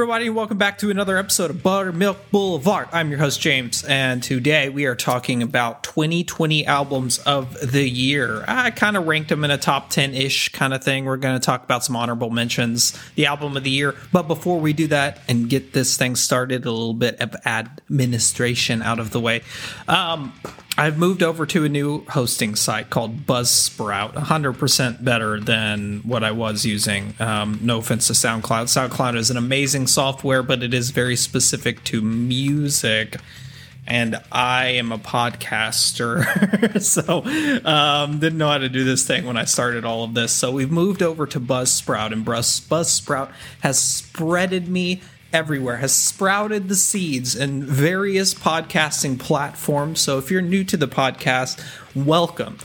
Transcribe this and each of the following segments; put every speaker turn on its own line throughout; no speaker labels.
everybody, welcome back to another episode of Buttermilk Boulevard. I'm your host, James, and today we are talking about 2020 albums of the year. I kind of ranked them in a top 10 ish kind of thing. We're going to talk about some honorable mentions, the album of the year. But before we do that and get this thing started, a little bit of administration out of the way. Um, I've moved over to a new hosting site called Buzzsprout, 100% better than what I was using. Um, no offense to SoundCloud. SoundCloud is an amazing software, but it is very specific to music. And I am a podcaster, so um, didn't know how to do this thing when I started all of this. So we've moved over to Buzzsprout, and Buzz, Buzzsprout has spreaded me everywhere, has sprouted the seeds in various podcasting platforms. So if you're new to the podcast, welcome.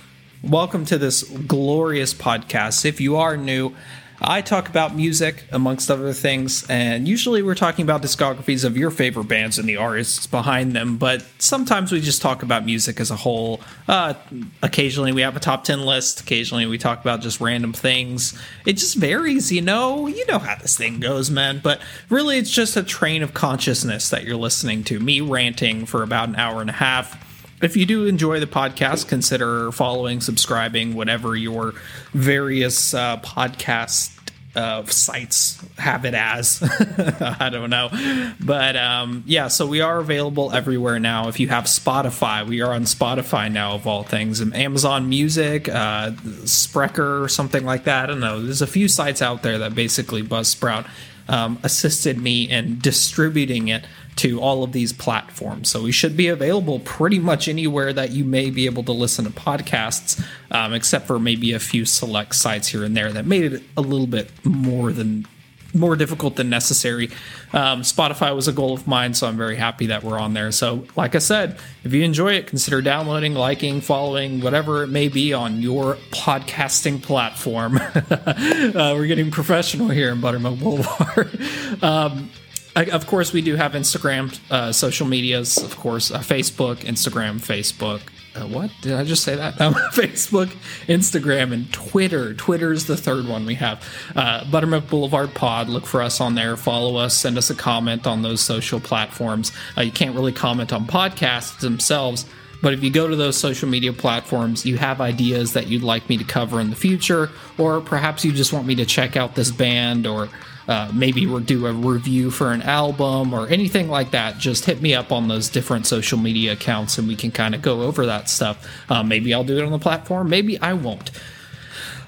Welcome to this glorious podcast. If you are new, I talk about music, amongst other things, and usually we're talking about discographies of your favorite bands and the artists behind them, but sometimes we just talk about music as a whole. Uh, occasionally we have a top 10 list, occasionally we talk about just random things. It just varies, you know? You know how this thing goes, man, but really it's just a train of consciousness that you're listening to. Me ranting for about an hour and a half if you do enjoy the podcast, consider following, subscribing, whatever your various uh, podcast uh, sites have it as. I don't know. But um, yeah, so we are available everywhere now. If you have Spotify, we are on Spotify now, of all things, and Amazon Music, uh, Spreaker, or something like that. I don't know. There's a few sites out there that basically Buzzsprout um, assisted me in distributing it to all of these platforms. So we should be available pretty much anywhere that you may be able to listen to podcasts, um, except for maybe a few select sites here and there that made it a little bit more than more difficult than necessary. Um, Spotify was a goal of mine, so I'm very happy that we're on there. So, like I said, if you enjoy it, consider downloading, liking, following, whatever it may be on your podcasting platform. uh, we're getting professional here in Buttermilk Boulevard. um, of course, we do have Instagram, uh, social medias, of course, uh, Facebook, Instagram, Facebook. Uh, what did I just say that? Um, Facebook, Instagram, and Twitter. Twitter is the third one we have. Uh, Buttermilk Boulevard Pod. Look for us on there. Follow us. Send us a comment on those social platforms. Uh, you can't really comment on podcasts themselves. But if you go to those social media platforms, you have ideas that you'd like me to cover in the future, or perhaps you just want me to check out this band or uh, maybe we'll do a review for an album or anything like that, just hit me up on those different social media accounts and we can kind of go over that stuff. Uh, maybe I'll do it on the platform, maybe I won't.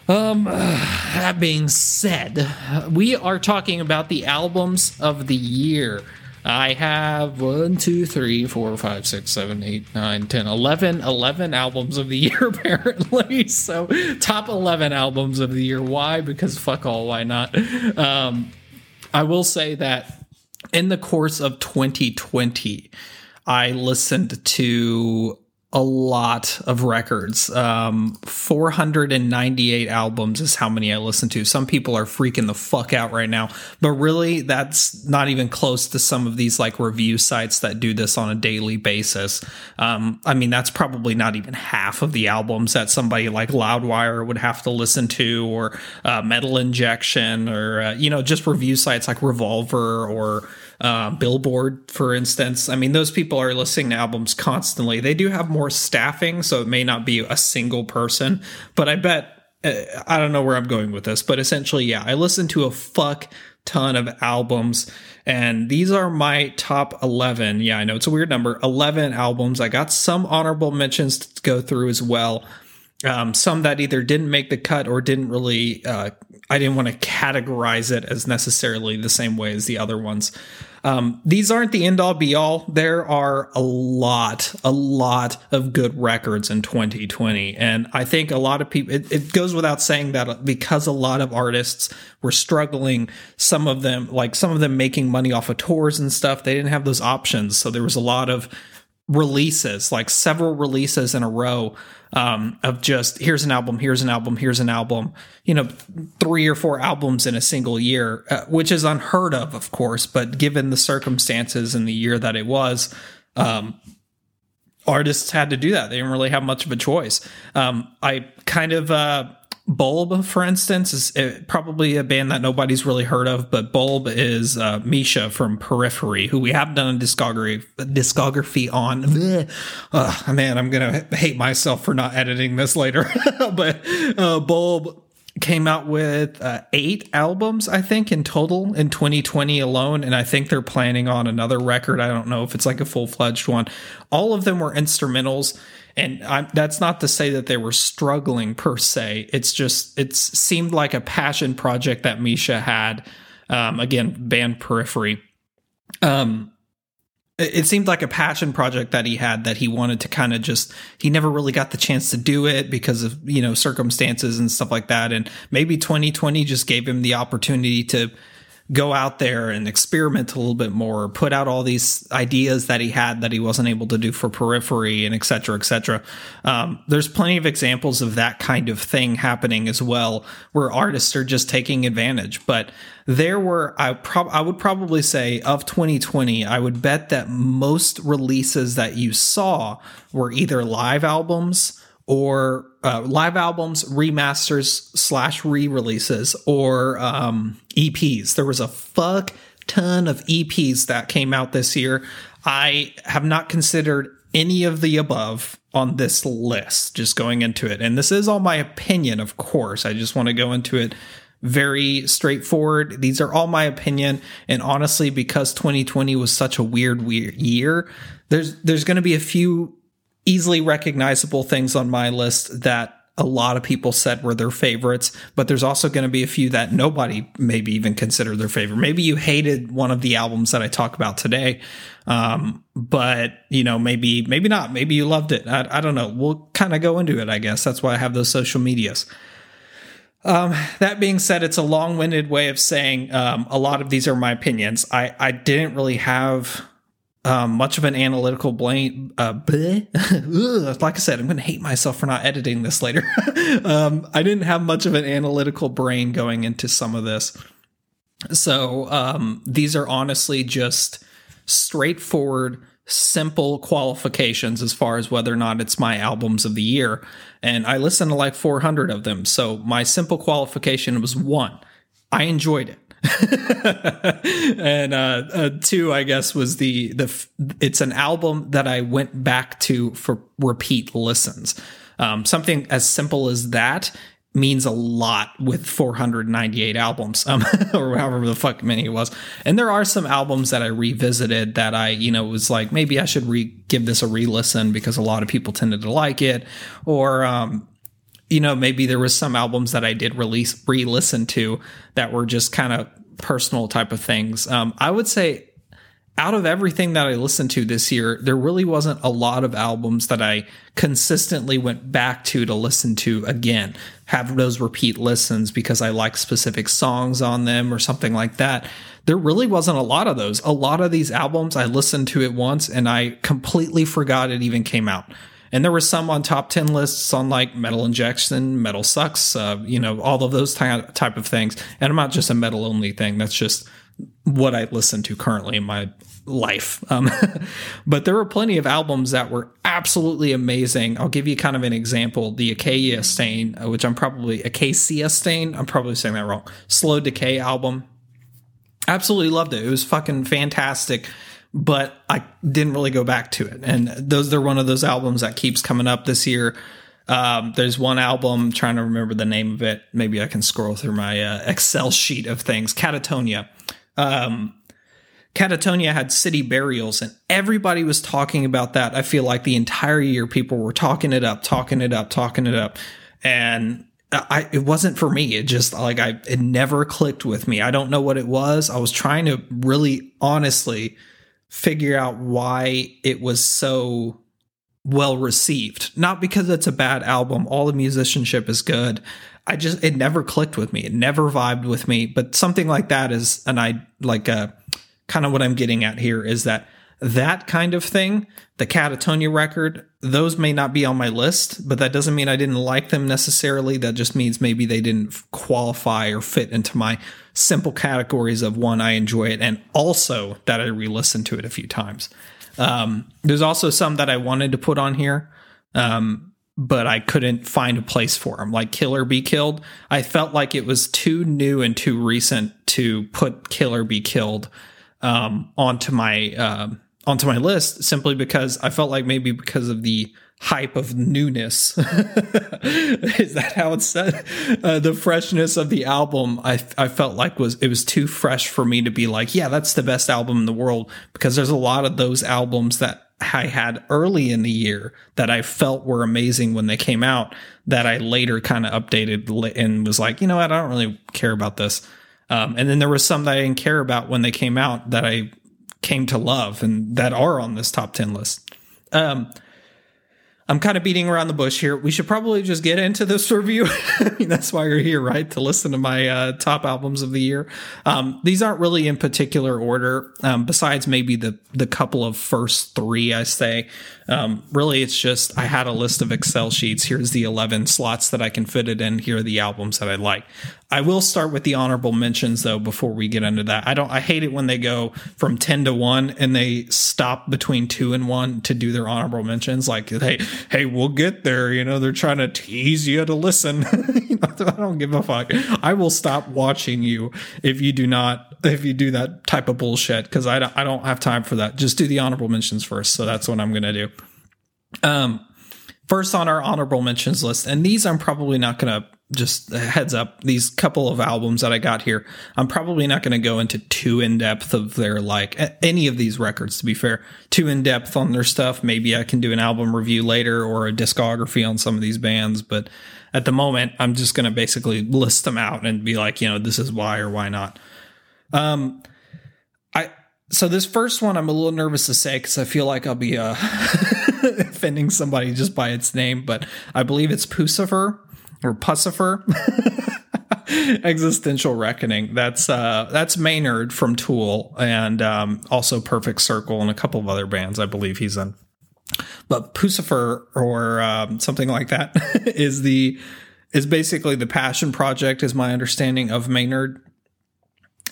Um, that being said, we are talking about the albums of the year. I have one, two, three, four, five, six, seven, eight, nine, ten, eleven, eleven albums of the year, apparently. So, top 11 albums of the year. Why? Because fuck all, why not? Um, I will say that in the course of 2020, I listened to a lot of records. Um, 498 albums is how many I listen to. Some people are freaking the fuck out right now, but really, that's not even close to some of these like review sites that do this on a daily basis. Um, I mean, that's probably not even half of the albums that somebody like Loudwire would have to listen to, or uh, Metal Injection, or uh, you know, just review sites like Revolver or uh, Billboard, for instance. I mean, those people are listening to albums constantly. They do have more staffing, so it may not be a single person, but I bet. Uh, I don't know where I'm going with this, but essentially, yeah, I listen to a fuck ton of albums and these are my top 11 yeah i know it's a weird number 11 albums i got some honorable mentions to go through as well um, some that either didn't make the cut or didn't really uh, i didn't want to categorize it as necessarily the same way as the other ones um, these aren't the end all be all. There are a lot, a lot of good records in 2020. And I think a lot of people, it, it goes without saying that because a lot of artists were struggling, some of them, like some of them making money off of tours and stuff, they didn't have those options. So there was a lot of releases, like several releases in a row um, of just here's an album, here's an album, here's an album, you know, three or four albums in a single year, uh, which is unheard of, of course, but given the circumstances and the year that it was, um, artists had to do that. They didn't really have much of a choice. Um, I kind of, uh, Bulb, for instance, is uh, probably a band that nobody's really heard of, but Bulb is uh, Misha from Periphery, who we have done a discography discography on. Oh, man, I'm gonna hate myself for not editing this later. but uh, Bulb came out with uh, eight albums, I think, in total in 2020 alone. And I think they're planning on another record. I don't know if it's like a full fledged one. All of them were instrumentals and I'm, that's not to say that they were struggling per se. It's just it seemed like a passion project that Misha had. Um, again, band Periphery. Um, it seemed like a passion project that he had that he wanted to kind of just he never really got the chance to do it because of you know circumstances and stuff like that and maybe 2020 just gave him the opportunity to go out there and experiment a little bit more, put out all these ideas that he had that he wasn't able to do for periphery and et cetera, et cetera. Um, there's plenty of examples of that kind of thing happening as well, where artists are just taking advantage. But there were, I, prob- I would probably say of 2020, I would bet that most releases that you saw were either live albums or uh, live albums, remasters slash re releases, or um, EPs. There was a fuck ton of EPs that came out this year. I have not considered any of the above on this list, just going into it. And this is all my opinion, of course. I just want to go into it very straightforward. These are all my opinion. And honestly, because 2020 was such a weird, weird year, there's there's going to be a few easily recognizable things on my list that a lot of people said were their favorites, but there's also going to be a few that nobody maybe even considered their favorite. Maybe you hated one of the albums that I talk about today. Um, but you know, maybe, maybe not. Maybe you loved it. I, I don't know. We'll kind of go into it, I guess. That's why I have those social medias. Um, that being said, it's a long winded way of saying um, a lot of these are my opinions. I, I didn't really have um, much of an analytical blame. Uh, like I said, I'm going to hate myself for not editing this later. um, I didn't have much of an analytical brain going into some of this. So um, these are honestly just straightforward, simple qualifications as far as whether or not it's my albums of the year. And I listened to like 400 of them. So my simple qualification was one, I enjoyed it. and uh, uh, two, I guess, was the the. It's an album that I went back to for repeat listens. Um, something as simple as that means a lot with 498 albums, um, or however the fuck many it was. And there are some albums that I revisited that I, you know, was like maybe I should re give this a re-listen because a lot of people tended to like it, or um, you know, maybe there was some albums that I did release re-listen to that were just kind of personal type of things. Um, I would say out of everything that I listened to this year, there really wasn't a lot of albums that I consistently went back to to listen to again, have those repeat listens because I like specific songs on them or something like that. There really wasn't a lot of those. A lot of these albums, I listened to it once and I completely forgot it even came out. And there were some on top 10 lists on like Metal Injection, Metal Sucks, uh, you know, all of those ty- type of things. And I'm not just a metal only thing. That's just what I listen to currently in my life. Um, but there were plenty of albums that were absolutely amazing. I'll give you kind of an example. The Acacia Stain, uh, which I'm probably Acacia Stain. I'm probably saying that wrong. Slow Decay album. Absolutely loved it. It was fucking fantastic but I didn't really go back to it. And those are one of those albums that keeps coming up this year. Um, there's one album, trying to remember the name of it. Maybe I can scroll through my uh, Excel sheet of things. Katatonia. Um, Katatonia had city burials, and everybody was talking about that. I feel like the entire year people were talking it up, talking it up, talking it up. And I, it wasn't for me. It just like I, it never clicked with me. I don't know what it was. I was trying to really honestly figure out why it was so well received. Not because it's a bad album, all the musicianship is good. I just it never clicked with me. It never vibed with me. But something like that is and I like uh kind of what I'm getting at here is that that kind of thing, the Katatonia record, those may not be on my list, but that doesn't mean I didn't like them necessarily. That just means maybe they didn't qualify or fit into my simple categories of one, I enjoy it, and also that I re listened to it a few times. Um, there's also some that I wanted to put on here. Um, but I couldn't find a place for them, Like Kill or Be Killed, I felt like it was too new and too recent to put Kill or Be Killed um, onto my uh, onto my list simply because I felt like maybe because of the hype of newness. Is that how it's said? Uh, the freshness of the album, I I felt like was it was too fresh for me to be like, yeah, that's the best album in the world because there's a lot of those albums that I had early in the year that I felt were amazing when they came out that I later kind of updated and was like, you know what, I don't really care about this. Um, and then there was some that I didn't care about when they came out that I came to love and that are on this top 10 list. Um, I'm kind of beating around the bush here. We should probably just get into this review. I mean, that's why you're here, right? To listen to my uh, top albums of the year. Um, these aren't really in particular order, um, besides maybe the the couple of first three I say. Um, really, it's just I had a list of Excel sheets. Here's the 11 slots that I can fit it in. Here are the albums that I like. I will start with the honorable mentions though before we get into that. I don't I hate it when they go from 10 to 1 and they stop between 2 and 1 to do their honorable mentions like hey hey we'll get there, you know, they're trying to tease you to listen. you know, I don't give a fuck. I will stop watching you if you do not if you do that type of bullshit cuz I don't, I don't have time for that. Just do the honorable mentions first. So that's what I'm going to do. Um first on our honorable mentions list and these I'm probably not going to just heads up these couple of albums that i got here i'm probably not going to go into too in depth of their like any of these records to be fair. Too in depth on their stuff. Maybe i can do an album review later or a discography on some of these bands but at the moment i'm just going to basically list them out and be like you know this is why or why not. Um i so this first one i'm a little nervous to say because i feel like i'll be uh offending somebody just by its name but i believe it's Puscifer or Puscifer. Existential Reckoning. That's uh that's Maynard from Tool and um, also Perfect Circle and a couple of other bands I believe he's in. But Puscifer or um, something like that is the is basically the passion project is my understanding of Maynard.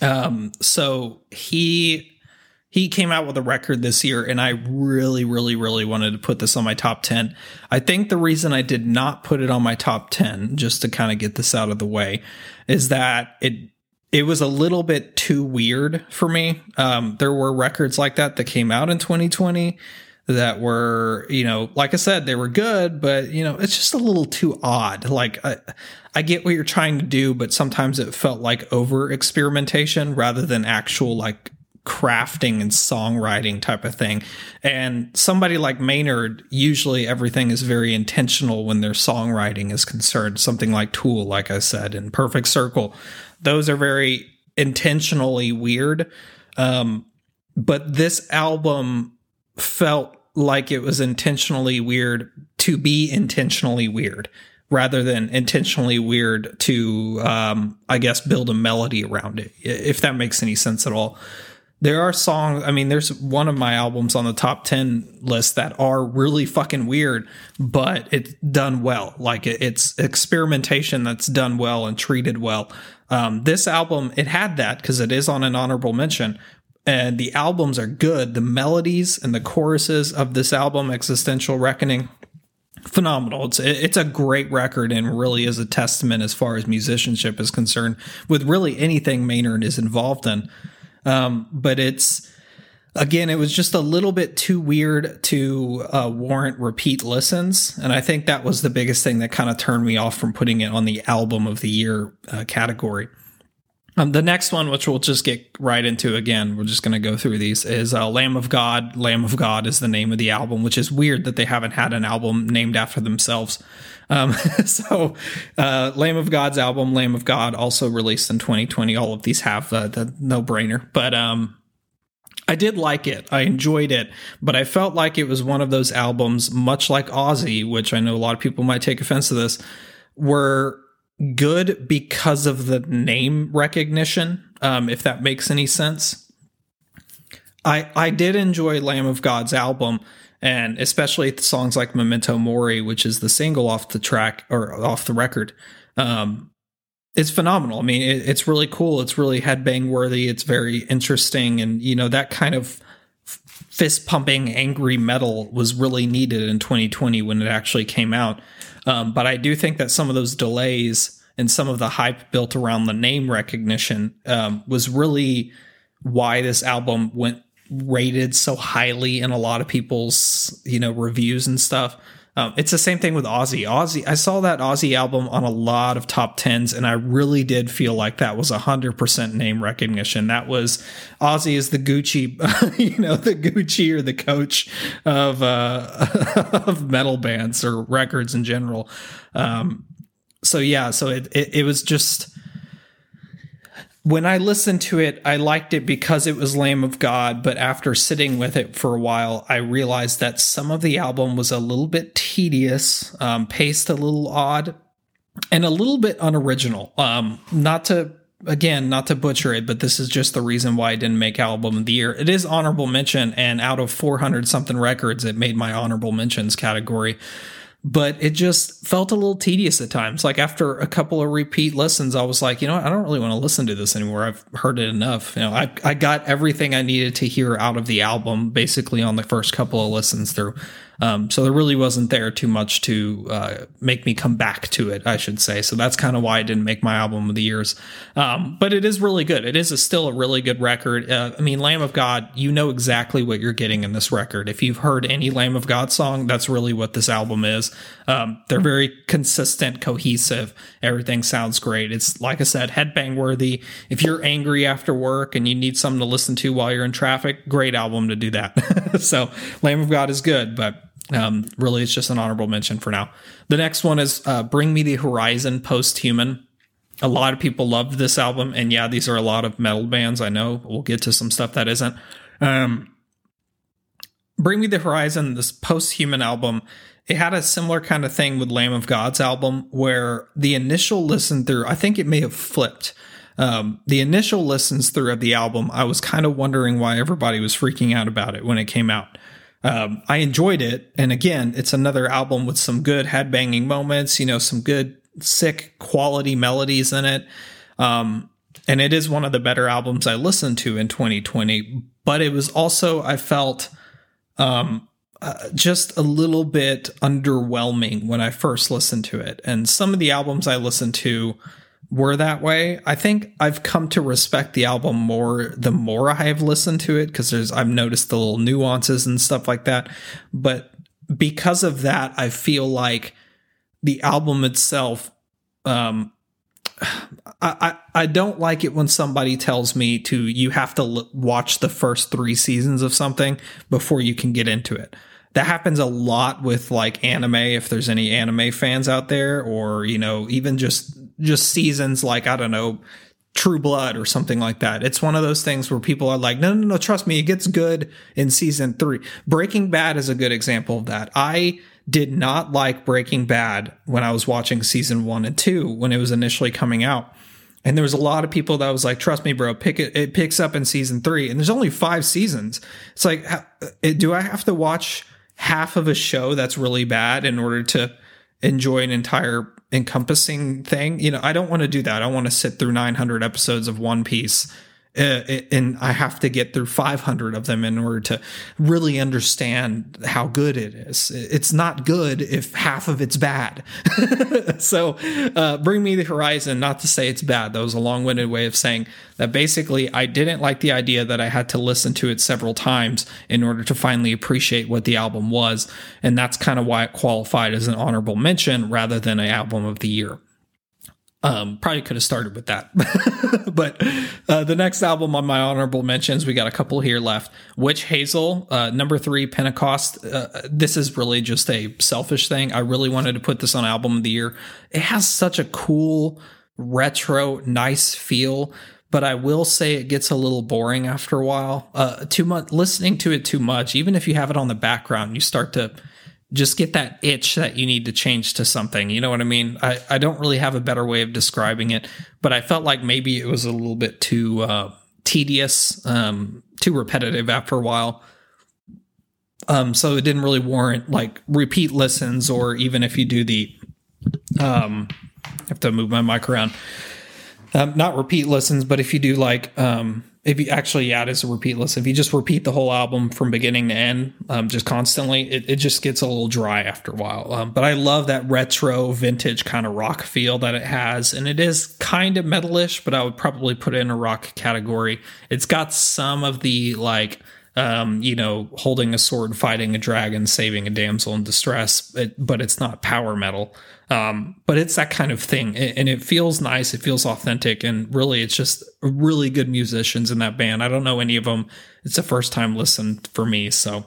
Um so he he came out with a record this year and I really, really, really wanted to put this on my top 10. I think the reason I did not put it on my top 10, just to kind of get this out of the way, is that it it was a little bit too weird for me. Um, there were records like that that came out in 2020 that were, you know, like I said, they were good, but you know, it's just a little too odd. Like I, I get what you're trying to do, but sometimes it felt like over experimentation rather than actual like crafting and songwriting type of thing. And somebody like Maynard, usually everything is very intentional when their songwriting is concerned. Something like Tool, like I said, and Perfect Circle, those are very intentionally weird. Um, but this album felt like it was intentionally weird to be intentionally weird rather than intentionally weird to um, i guess build a melody around it if that makes any sense at all there are songs i mean there's one of my albums on the top 10 list that are really fucking weird but it's done well. Like it's experimentation that's done well and treated well. Um, this album it had that because it is on an honorable mention. And the albums are good. The melodies and the choruses of this album existential reckoning phenomenal. It's it's a great record and really is a testament as far as musicianship is concerned with really anything maynard is involved in um, but it's again, it was just a little bit too weird to uh, warrant repeat listens, and I think that was the biggest thing that kind of turned me off from putting it on the album of the year uh, category. Um, the next one, which we'll just get right into again, we're just going to go through these, is uh, Lamb of God. Lamb of God is the name of the album, which is weird that they haven't had an album named after themselves. Um, so, uh, Lamb of God's album, Lamb of God, also released in 2020. All of these have uh, the no brainer, but um, I did like it. I enjoyed it, but I felt like it was one of those albums, much like Ozzy, which I know a lot of people might take offense to this, were good because of the name recognition, um, if that makes any sense. I I did enjoy Lamb of God's album and especially songs like Memento Mori, which is the single off the track or off the record. Um, it's phenomenal. I mean, it, it's really cool. It's really headbang worthy. It's very interesting, and you know that kind of fist pumping angry metal was really needed in 2020 when it actually came out. Um, but I do think that some of those delays and some of the hype built around the name recognition um, was really why this album went rated so highly in a lot of people's you know reviews and stuff. Um, it's the same thing with Ozzy. Ozzy, I saw that Ozzy album on a lot of top tens, and I really did feel like that was hundred percent name recognition. That was Ozzy is the Gucci, you know, the Gucci or the coach of uh, of metal bands or records in general. Um, so yeah, so it, it, it was just when I listened to it, I liked it because it was Lamb of God, but after sitting with it for a while, I realized that some of the album was a little bit tedious, um, paced a little odd, and a little bit unoriginal. Um, not to again, not to butcher it, but this is just the reason why I didn't make album of the year. It is honorable mention, and out of 400 something records, it made my honorable mentions category but it just felt a little tedious at times. Like after a couple of repeat listens, I was like, you know, I don't really want to listen to this anymore. I've heard it enough. You know, I I got everything I needed to hear out of the album basically on the first couple of listens through. Um, so there really wasn't there too much to uh, make me come back to it, I should say. So that's kind of why I didn't make my album of the years. Um, but it is really good. It is a, still a really good record. Uh, I mean, Lamb of God, you know exactly what you're getting in this record. If you've heard any Lamb of God song, that's really what this album is. Um, they're very consistent, cohesive. Everything sounds great. It's like I said, headbang worthy. If you're angry after work and you need something to listen to while you're in traffic, great album to do that. so Lamb of God is good, but um, really, it's just an honorable mention for now. The next one is uh, Bring Me the Horizon Posthuman. A lot of people loved this album, and yeah, these are a lot of metal bands. I know we'll get to some stuff that isn't. Um, Bring Me the Horizon, this Posthuman album, it had a similar kind of thing with Lamb of God's album, where the initial listen through, I think it may have flipped. Um, the initial listens through of the album, I was kind of wondering why everybody was freaking out about it when it came out. Um, I enjoyed it. And again, it's another album with some good headbanging moments, you know, some good, sick quality melodies in it. Um, and it is one of the better albums I listened to in 2020. But it was also, I felt, um, uh, just a little bit underwhelming when I first listened to it. And some of the albums I listened to, were that way. I think I've come to respect the album more the more I have listened to it because there's I've noticed the little nuances and stuff like that. But because of that, I feel like the album itself um I, I, I don't like it when somebody tells me to you have to l- watch the first three seasons of something before you can get into it that happens a lot with like anime if there's any anime fans out there or you know even just just seasons like I don't know True Blood or something like that. It's one of those things where people are like, no, no, no, trust me, it gets good in season three. Breaking Bad is a good example of that. I did not like Breaking Bad when I was watching season one and two when it was initially coming out. And there was a lot of people that was like, trust me, bro, pick it, it picks up in season three. And there's only five seasons. It's like, do I have to watch half of a show that's really bad in order to enjoy an entire encompassing thing. You know, I don't want to do that. I want to sit through 900 episodes of One Piece and I have to get through 500 of them in order to really understand how good it is. It's not good if half of it's bad. so, uh, Bring Me the Horizon, not to say it's bad, that was a long winded way of saying that basically I didn't like the idea that I had to listen to it several times in order to finally appreciate what the album was. And that's kind of why it qualified as an honorable mention rather than an album of the year. Um, probably could have started with that. but uh, the next album on my honorable mentions, we got a couple here left. Witch Hazel, uh, number three, Pentecost. Uh, this is really just a selfish thing. I really wanted to put this on album of the year. It has such a cool, retro, nice feel. But I will say it gets a little boring after a while. Uh, too much listening to it too much, even if you have it on the background, you start to just get that itch that you need to change to something. You know what I mean? I, I don't really have a better way of describing it, but I felt like maybe it was a little bit too uh, tedious, um, too repetitive after a while. Um, so it didn't really warrant like repeat listens, or even if you do the, um, I have to move my mic around. Um, not repeat listens, but if you do like, um, if you actually, yeah, it is a repeat listen. If you just repeat the whole album from beginning to end, um, just constantly, it, it just gets a little dry after a while. Um, but I love that retro, vintage kind of rock feel that it has. And it is kind of metalish, but I would probably put it in a rock category. It's got some of the like, um, you know, holding a sword, fighting a dragon, saving a damsel in distress, it, but it's not power metal. Um, but it's that kind of thing, and it feels nice. It feels authentic, and really, it's just really good musicians in that band. I don't know any of them. It's a first time listen for me, so.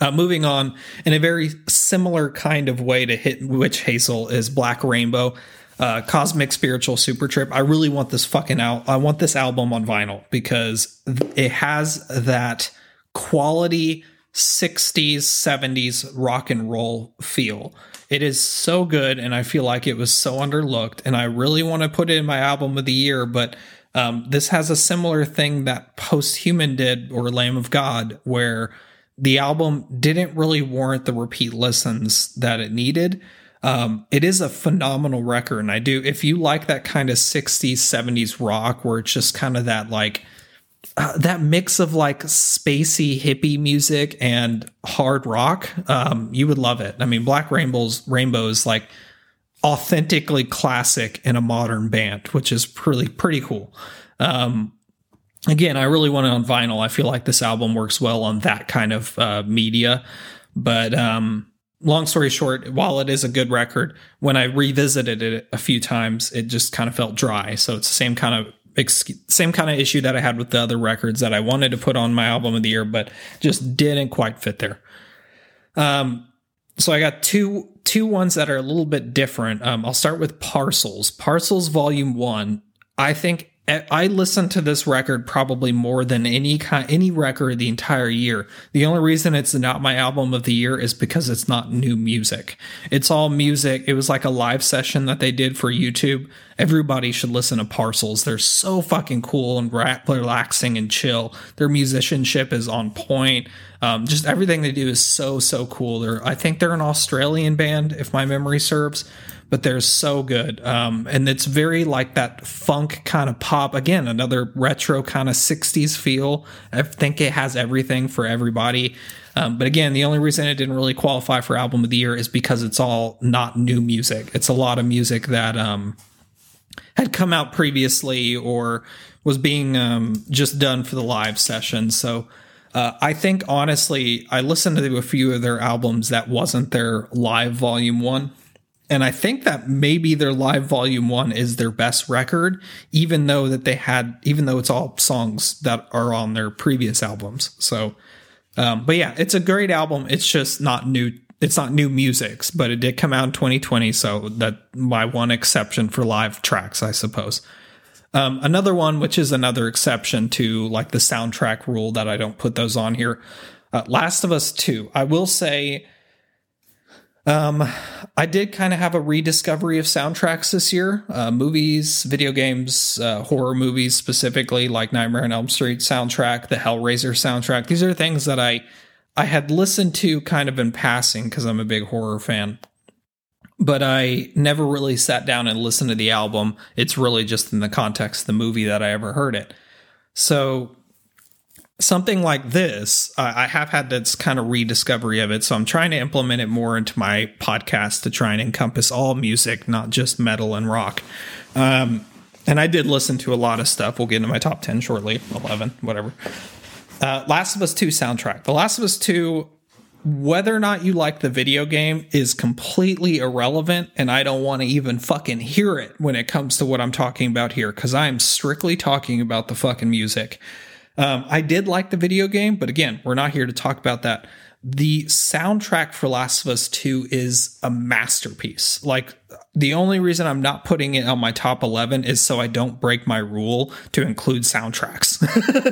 Uh, moving on, in a very similar kind of way to hit Witch Hazel is Black Rainbow uh, Cosmic Spiritual Super Trip. I really want this fucking out. I want this album on vinyl because it has that quality 60s, 70s rock and roll feel. It is so good, and I feel like it was so underlooked. And I really want to put it in my album of the year, but um, this has a similar thing that Posthuman did or Lamb of God, where the album didn't really warrant the repeat listens that it needed. Um, it is a phenomenal record. And I do, if you like that kind of 60s, 70s rock where it's just kind of that like, uh, that mix of like spacey hippie music and hard rock, um, you would love it. I mean, Black Rainbows, Rainbows like authentically classic in a modern band, which is pretty, pretty cool. Um, again, I really want it on vinyl. I feel like this album works well on that kind of uh, media, but, um, long story short, while it is a good record, when I revisited it a few times, it just kind of felt dry. So it's the same kind of same kind of issue that I had with the other records that I wanted to put on my album of the year, but just didn't quite fit there. Um, so I got two two ones that are a little bit different. Um, I'll start with Parcels. Parcels Volume One. I think I listened to this record probably more than any kind, any record the entire year. The only reason it's not my album of the year is because it's not new music. It's all music. It was like a live session that they did for YouTube. Everybody should listen to Parcels. They're so fucking cool and relaxing and chill. Their musicianship is on point. Um, just everything they do is so so cool. They're I think they're an Australian band if my memory serves but they're so good. Um, and it's very like that funk kind of pop. Again, another retro kind of 60s feel. I think it has everything for everybody. Um, but again, the only reason it didn't really qualify for album of the year is because it's all not new music. It's a lot of music that um, had come out previously or was being um, just done for the live session. So uh, I think honestly, I listened to a few of their albums that wasn't their live volume one. And I think that maybe their live volume one is their best record, even though that they had, even though it's all songs that are on their previous albums. So, um, but yeah, it's a great album. It's just not new. It's not new musics, but it did come out in 2020. So that my one exception for live tracks, I suppose. Um, another one, which is another exception to like the soundtrack rule that I don't put those on here. Uh, Last of Us 2. I will say, um, I did kind of have a rediscovery of soundtracks this year. Uh, movies, video games, uh, horror movies specifically, like Nightmare on Elm Street soundtrack, the Hellraiser soundtrack. These are things that I I had listened to kind of in passing because I'm a big horror fan. But I never really sat down and listened to the album. It's really just in the context of the movie that I ever heard it. So something like this, uh, I have had this kind of rediscovery of it. So I'm trying to implement it more into my podcast to try and encompass all music, not just metal and rock. Um, and I did listen to a lot of stuff. We'll get into my top 10 shortly, 11, whatever. Uh, Last of Us 2 soundtrack. The Last of Us 2, whether or not you like the video game is completely irrelevant. And I don't want to even fucking hear it when it comes to what I'm talking about here, because I'm strictly talking about the fucking music. Um, I did like the video game, but again, we're not here to talk about that. The soundtrack for Last of Us 2 is a masterpiece. Like, the only reason I'm not putting it on my top 11 is so I don't break my rule to include soundtracks.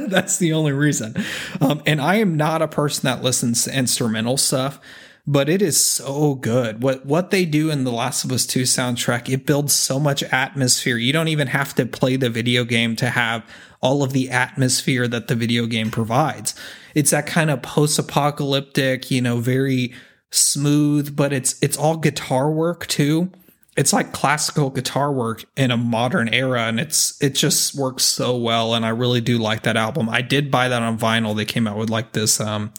That's the only reason. Um, and I am not a person that listens to instrumental stuff but it is so good. What what they do in the Last of Us 2 soundtrack, it builds so much atmosphere. You don't even have to play the video game to have all of the atmosphere that the video game provides. It's that kind of post-apocalyptic, you know, very smooth, but it's it's all guitar work too. it's like classical guitar work in a modern era and it's it just works so well and I really do like that album. I did buy that on vinyl. They came out with like this um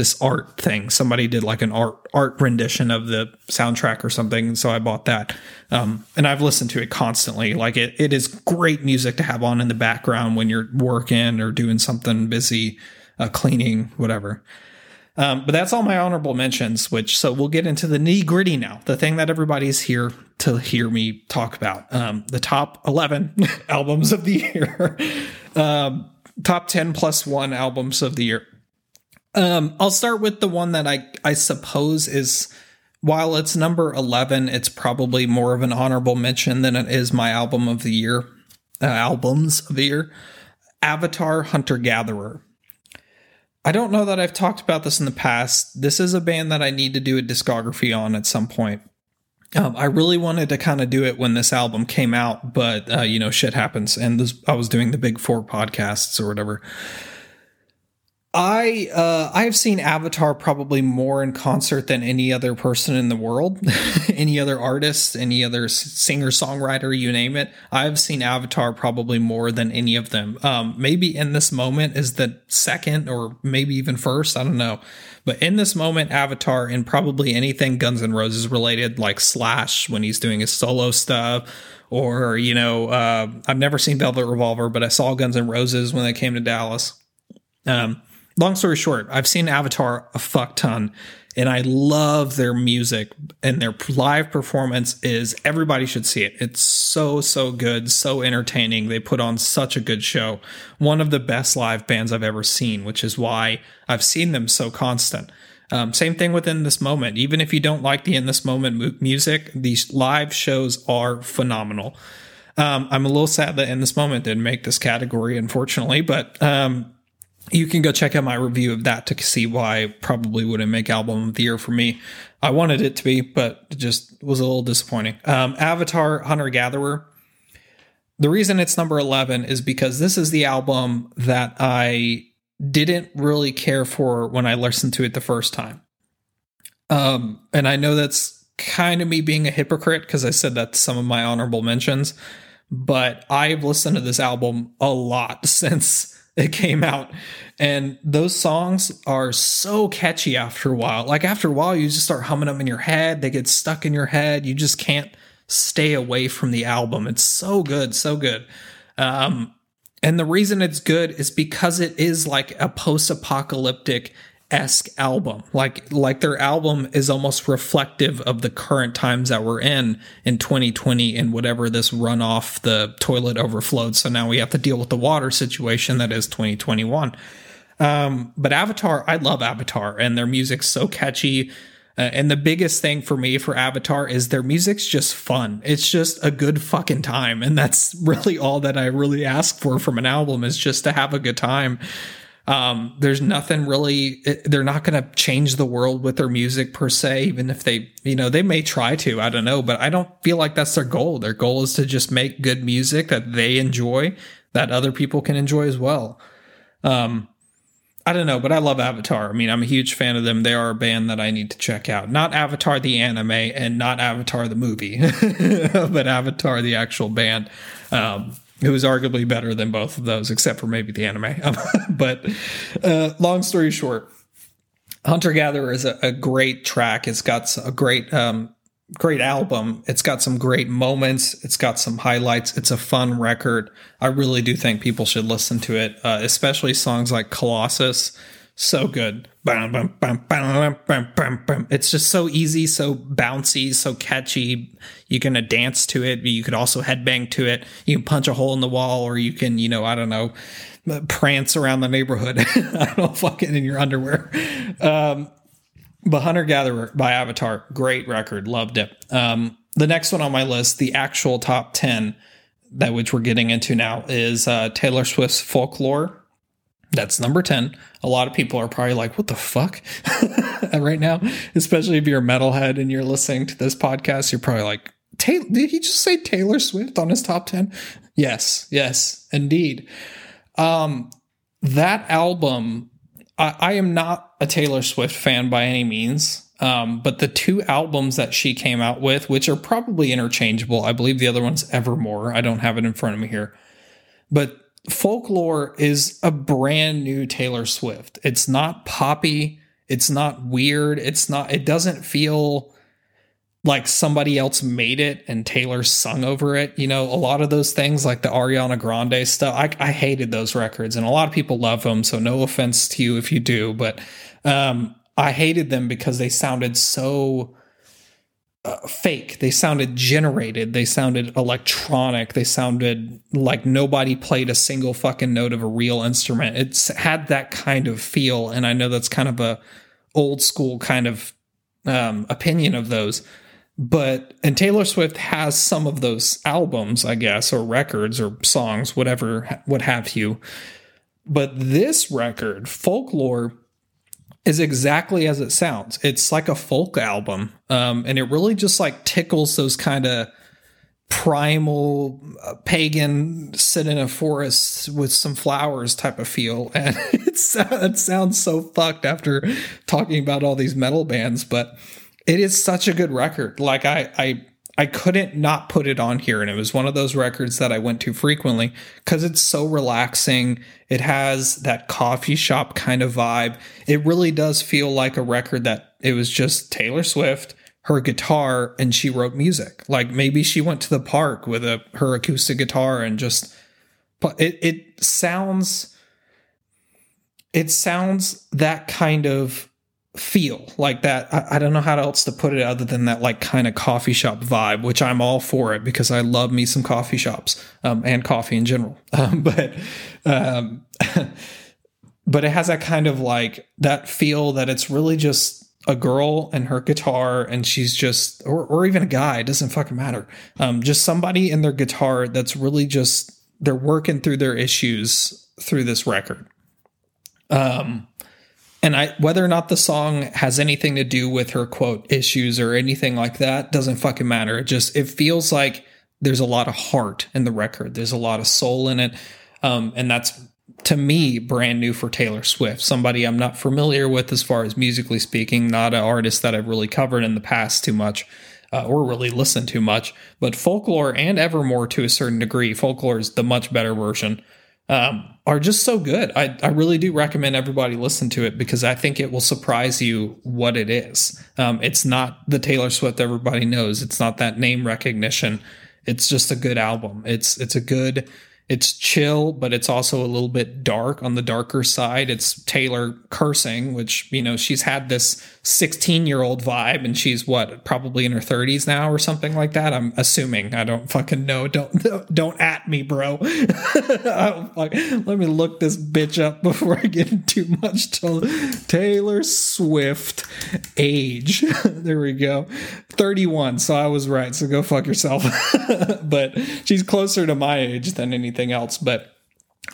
this art thing. Somebody did like an art art rendition of the soundtrack or something, so I bought that. Um, and I've listened to it constantly. Like it, it is great music to have on in the background when you're working or doing something busy, uh, cleaning, whatever. Um, but that's all my honorable mentions. Which so we'll get into the nitty gritty now. The thing that everybody's here to hear me talk about. Um, the top eleven albums of the year. um, top ten plus one albums of the year. Um, I'll start with the one that I I suppose is while it's number 11, it's probably more of an honorable mention than it is my album of the year, uh, albums of the year. Avatar Hunter Gatherer. I don't know that I've talked about this in the past. This is a band that I need to do a discography on at some point. Um, I really wanted to kind of do it when this album came out, but uh, you know, shit happens, and this, I was doing the Big Four podcasts or whatever. I uh, I have seen Avatar probably more in concert than any other person in the world, any other artist, any other singer songwriter, you name it. I've seen Avatar probably more than any of them. Um, maybe in this moment is the second or maybe even first. I don't know, but in this moment, Avatar and probably anything Guns N' Roses related, like Slash when he's doing his solo stuff, or you know, uh, I've never seen Velvet Revolver, but I saw Guns N' Roses when they came to Dallas. Um, long story short, I've seen Avatar a fuck ton and I love their music and their live performance is everybody should see it. It's so so good, so entertaining. They put on such a good show. One of the best live bands I've ever seen, which is why I've seen them so constant. Um, same thing within this moment. Even if you don't like the in this moment music, these live shows are phenomenal. Um, I'm a little sad that in this moment didn't make this category, unfortunately, but um, you can go check out my review of that to see why I probably wouldn't make album of the year for me. I wanted it to be, but it just was a little disappointing. Um, Avatar Hunter Gatherer. The reason it's number 11 is because this is the album that I didn't really care for when I listened to it the first time. Um, and I know that's kind of me being a hypocrite because I said that's some of my honorable mentions, but I've listened to this album a lot since it came out. And those songs are so catchy after a while. Like after a while, you just start humming them in your head. They get stuck in your head. You just can't stay away from the album. It's so good, so good. Um, and the reason it's good is because it is like a post apocalyptic esque album. Like like their album is almost reflective of the current times that we're in in 2020 and whatever this runoff the toilet overflowed. So now we have to deal with the water situation that is 2021. Um, but Avatar, I love Avatar and their music's so catchy. Uh, and the biggest thing for me for Avatar is their music's just fun. It's just a good fucking time. And that's really all that I really ask for from an album is just to have a good time. Um, there's nothing really, they're not going to change the world with their music per se, even if they, you know, they may try to, I don't know, but I don't feel like that's their goal. Their goal is to just make good music that they enjoy, that other people can enjoy as well. Um, I don't know, but I love Avatar. I mean, I'm a huge fan of them. They are a band that I need to check out. Not Avatar the anime and not Avatar the movie, but Avatar the actual band. Um, who is arguably better than both of those, except for maybe the anime. but uh, long story short, Hunter Gatherer is a, a, great track. It's got a great, um, great album. It's got some great moments. It's got some highlights. It's a fun record. I really do think people should listen to it, uh, especially songs like Colossus so good. It's just so easy, so bouncy, so catchy. You can dance to it. You could also headbang to it. You can punch a hole in the wall, or you can, you know, I don't know, prance around the neighborhood. I don't fucking in your underwear. Um, but Hunter Gatherer by Avatar, great record, loved it. Um, the next one on my list, the actual top ten, that which we're getting into now, is uh, Taylor Swift's Folklore that's number 10. A lot of people are probably like, what the fuck? right now, especially if you're a metalhead and you're listening to this podcast, you're probably like, did he just say Taylor Swift on his top 10? Yes, yes, indeed. Um, that album, I, I am not a Taylor Swift fan by any means. Um, but the two albums that she came out with, which are probably interchangeable, I believe the other one's Evermore. I don't have it in front of me here. But Folklore is a brand new Taylor Swift. It's not poppy. It's not weird. It's not, it doesn't feel like somebody else made it and Taylor sung over it. You know, a lot of those things, like the Ariana Grande stuff, I, I hated those records, and a lot of people love them. So no offense to you if you do, but um, I hated them because they sounded so uh, fake. They sounded generated. They sounded electronic. They sounded like nobody played a single fucking note of a real instrument. It's had that kind of feel, and I know that's kind of a old school kind of um, opinion of those but and Taylor Swift has some of those albums, I guess, or records or songs, whatever, what have you. But this record, Folklore, is exactly as it sounds. It's like a folk album, um, and it really just like tickles those kind of primal uh, pagan sit in a forest with some flowers type of feel and it's, it sounds so fucked after talking about all these metal bands but it is such a good record. Like I I I couldn't not put it on here and it was one of those records that I went to frequently cuz it's so relaxing. It has that coffee shop kind of vibe. It really does feel like a record that it was just Taylor Swift, her guitar and she wrote music. Like maybe she went to the park with a her acoustic guitar and just but it it sounds it sounds that kind of feel like that. I, I, don't know how else to put it other than that like kind of coffee shop vibe, which I'm all for it because I love me some coffee shops um, and coffee in general. Um, but um, but it has that kind of like that feel that it's really just a girl and her guitar and she's just or, or even a guy it doesn't fucking matter um, just somebody in their guitar that's really just they're working through their issues through this record um and I whether or not the song has anything to do with her quote issues or anything like that doesn't fucking matter. It just it feels like there's a lot of heart in the record. There's a lot of soul in it. Um, and that's to me brand new for Taylor Swift. Somebody I'm not familiar with as far as musically speaking, not an artist that I've really covered in the past too much. Uh, or really listened too much, but folklore and Evermore to a certain degree. Folklore is the much better version um, are just so good. I, I really do recommend everybody listen to it because I think it will surprise you what it is. Um, it's not the Taylor Swift everybody knows. It's not that name recognition. It's just a good album. It's it's a good it's chill, but it's also a little bit dark on the darker side. It's Taylor cursing, which, you know, she's had this 16 year old vibe and she's what, probably in her 30s now or something like that. I'm assuming. I don't fucking know. Don't, don't at me, bro. Let me look this bitch up before I get too much. Taylor Swift age. there we go. 31. So I was right. So go fuck yourself. but she's closer to my age than anything anything else, but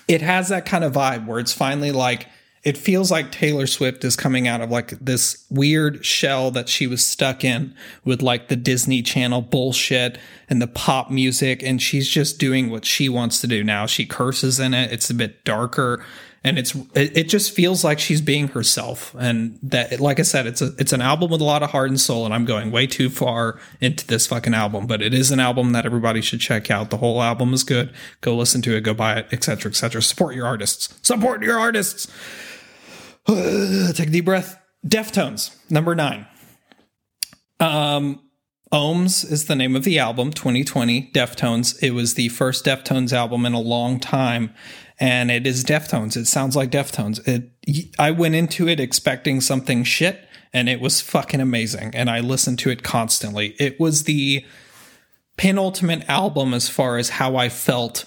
it has that kind of vibe where it's finally like it feels like Taylor Swift is coming out of like this weird shell that she was stuck in with like the Disney Channel bullshit and the pop music. And she's just doing what she wants to do now. She curses in it. It's a bit darker and it's it, just feels like she's being herself. And that like i said it's a it's an album with a lot of heart and soul and i'm going way too far into this fucking album. But it is an album that everybody should check out. The whole album is good. Go listen to it. Go buy it etc etc support your artists. Support your artists. Take a deep breath. Deftones number nine. Um Ohms is the name of the album, 2020, Deftones. It was the first Deftones album in a long time and it is Deftones. It sounds like Deftones. It I went into it expecting something shit and it was fucking amazing and I listened to it constantly. It was the penultimate album as far as how I felt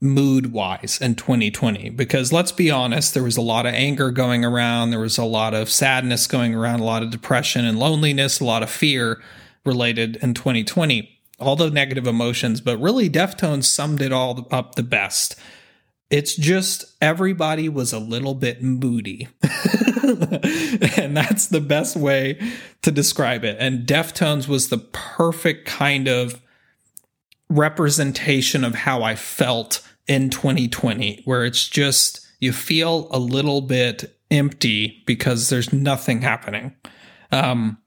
mood wise in 2020 because let's be honest there was a lot of anger going around there was a lot of sadness going around a lot of depression and loneliness a lot of fear related in 2020 all the negative emotions but really deftones summed it all up the best it's just everybody was a little bit moody. and that's the best way to describe it. And Deftones was the perfect kind of representation of how I felt in 2020, where it's just you feel a little bit empty because there's nothing happening. Um,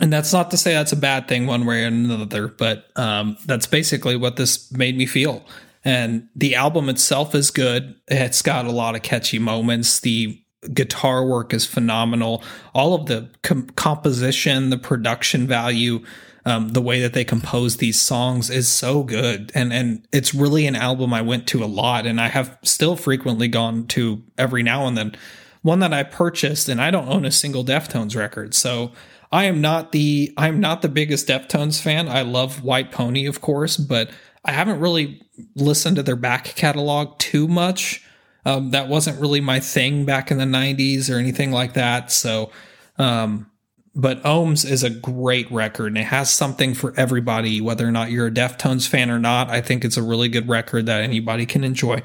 and that's not to say that's a bad thing one way or another, but um, that's basically what this made me feel. And the album itself is good. It's got a lot of catchy moments. The guitar work is phenomenal. All of the com- composition, the production value, um, the way that they compose these songs is so good. And and it's really an album I went to a lot, and I have still frequently gone to every now and then. One that I purchased, and I don't own a single Deftones record, so I am not the I'm not the biggest Deftones fan. I love White Pony, of course, but I haven't really listened to their back catalog too much. Um, that wasn't really my thing back in the 90s or anything like that. So, um, but Ohms is a great record and it has something for everybody, whether or not you're a Deftones fan or not. I think it's a really good record that anybody can enjoy.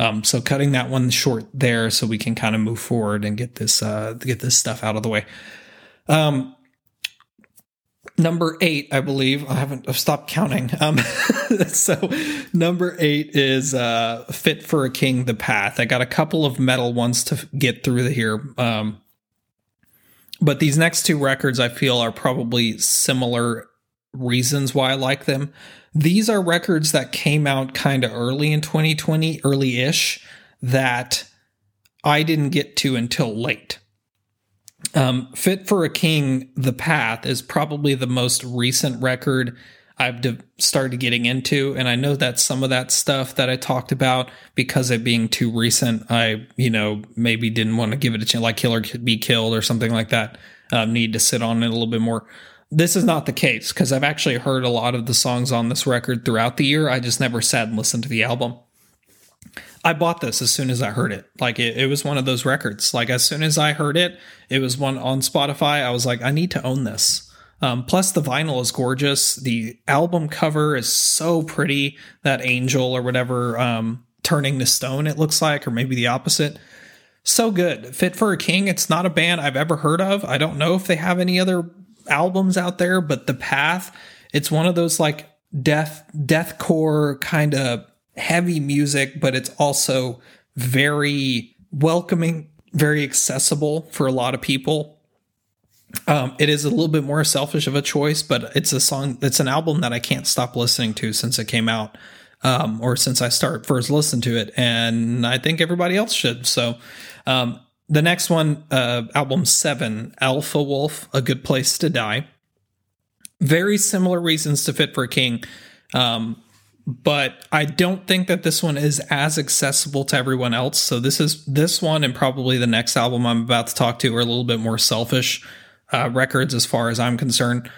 Um, so cutting that one short there so we can kind of move forward and get this, uh, get this stuff out of the way. Um, number eight, I believe. I haven't I've stopped counting. Um, so number eight is uh, "Fit for a King: The Path." I got a couple of metal ones to get through here, um, but these next two records I feel are probably similar reasons why I like them. These are records that came out kind of early in 2020, early-ish, that I didn't get to until late. Um, Fit for a King, The Path is probably the most recent record I've de- started getting into. And I know that some of that stuff that I talked about, because it being too recent, I, you know, maybe didn't want to give it a chance, like Kill or Be Killed or something like that, um, need to sit on it a little bit more. This is not the case because I've actually heard a lot of the songs on this record throughout the year. I just never sat and listened to the album. I bought this as soon as I heard it. Like it, it was one of those records. Like as soon as I heard it, it was one on Spotify. I was like, I need to own this. Um, plus, the vinyl is gorgeous. The album cover is so pretty. That angel or whatever um, turning to stone, it looks like, or maybe the opposite. So good. Fit for a King. It's not a band I've ever heard of. I don't know if they have any other albums out there, but The Path, it's one of those like death deathcore kind of heavy music, but it's also very welcoming, very accessible for a lot of people. Um, it is a little bit more selfish of a choice, but it's a song, it's an album that I can't stop listening to since it came out, um, or since I start first listen to it, and I think everybody else should. So, um, the next one, uh, album seven, Alpha Wolf, A Good Place to Die. Very similar reasons to Fit for a King. Um, but I don't think that this one is as accessible to everyone else. So this is this one and probably the next album I'm about to talk to are a little bit more selfish uh, records as far as I'm concerned.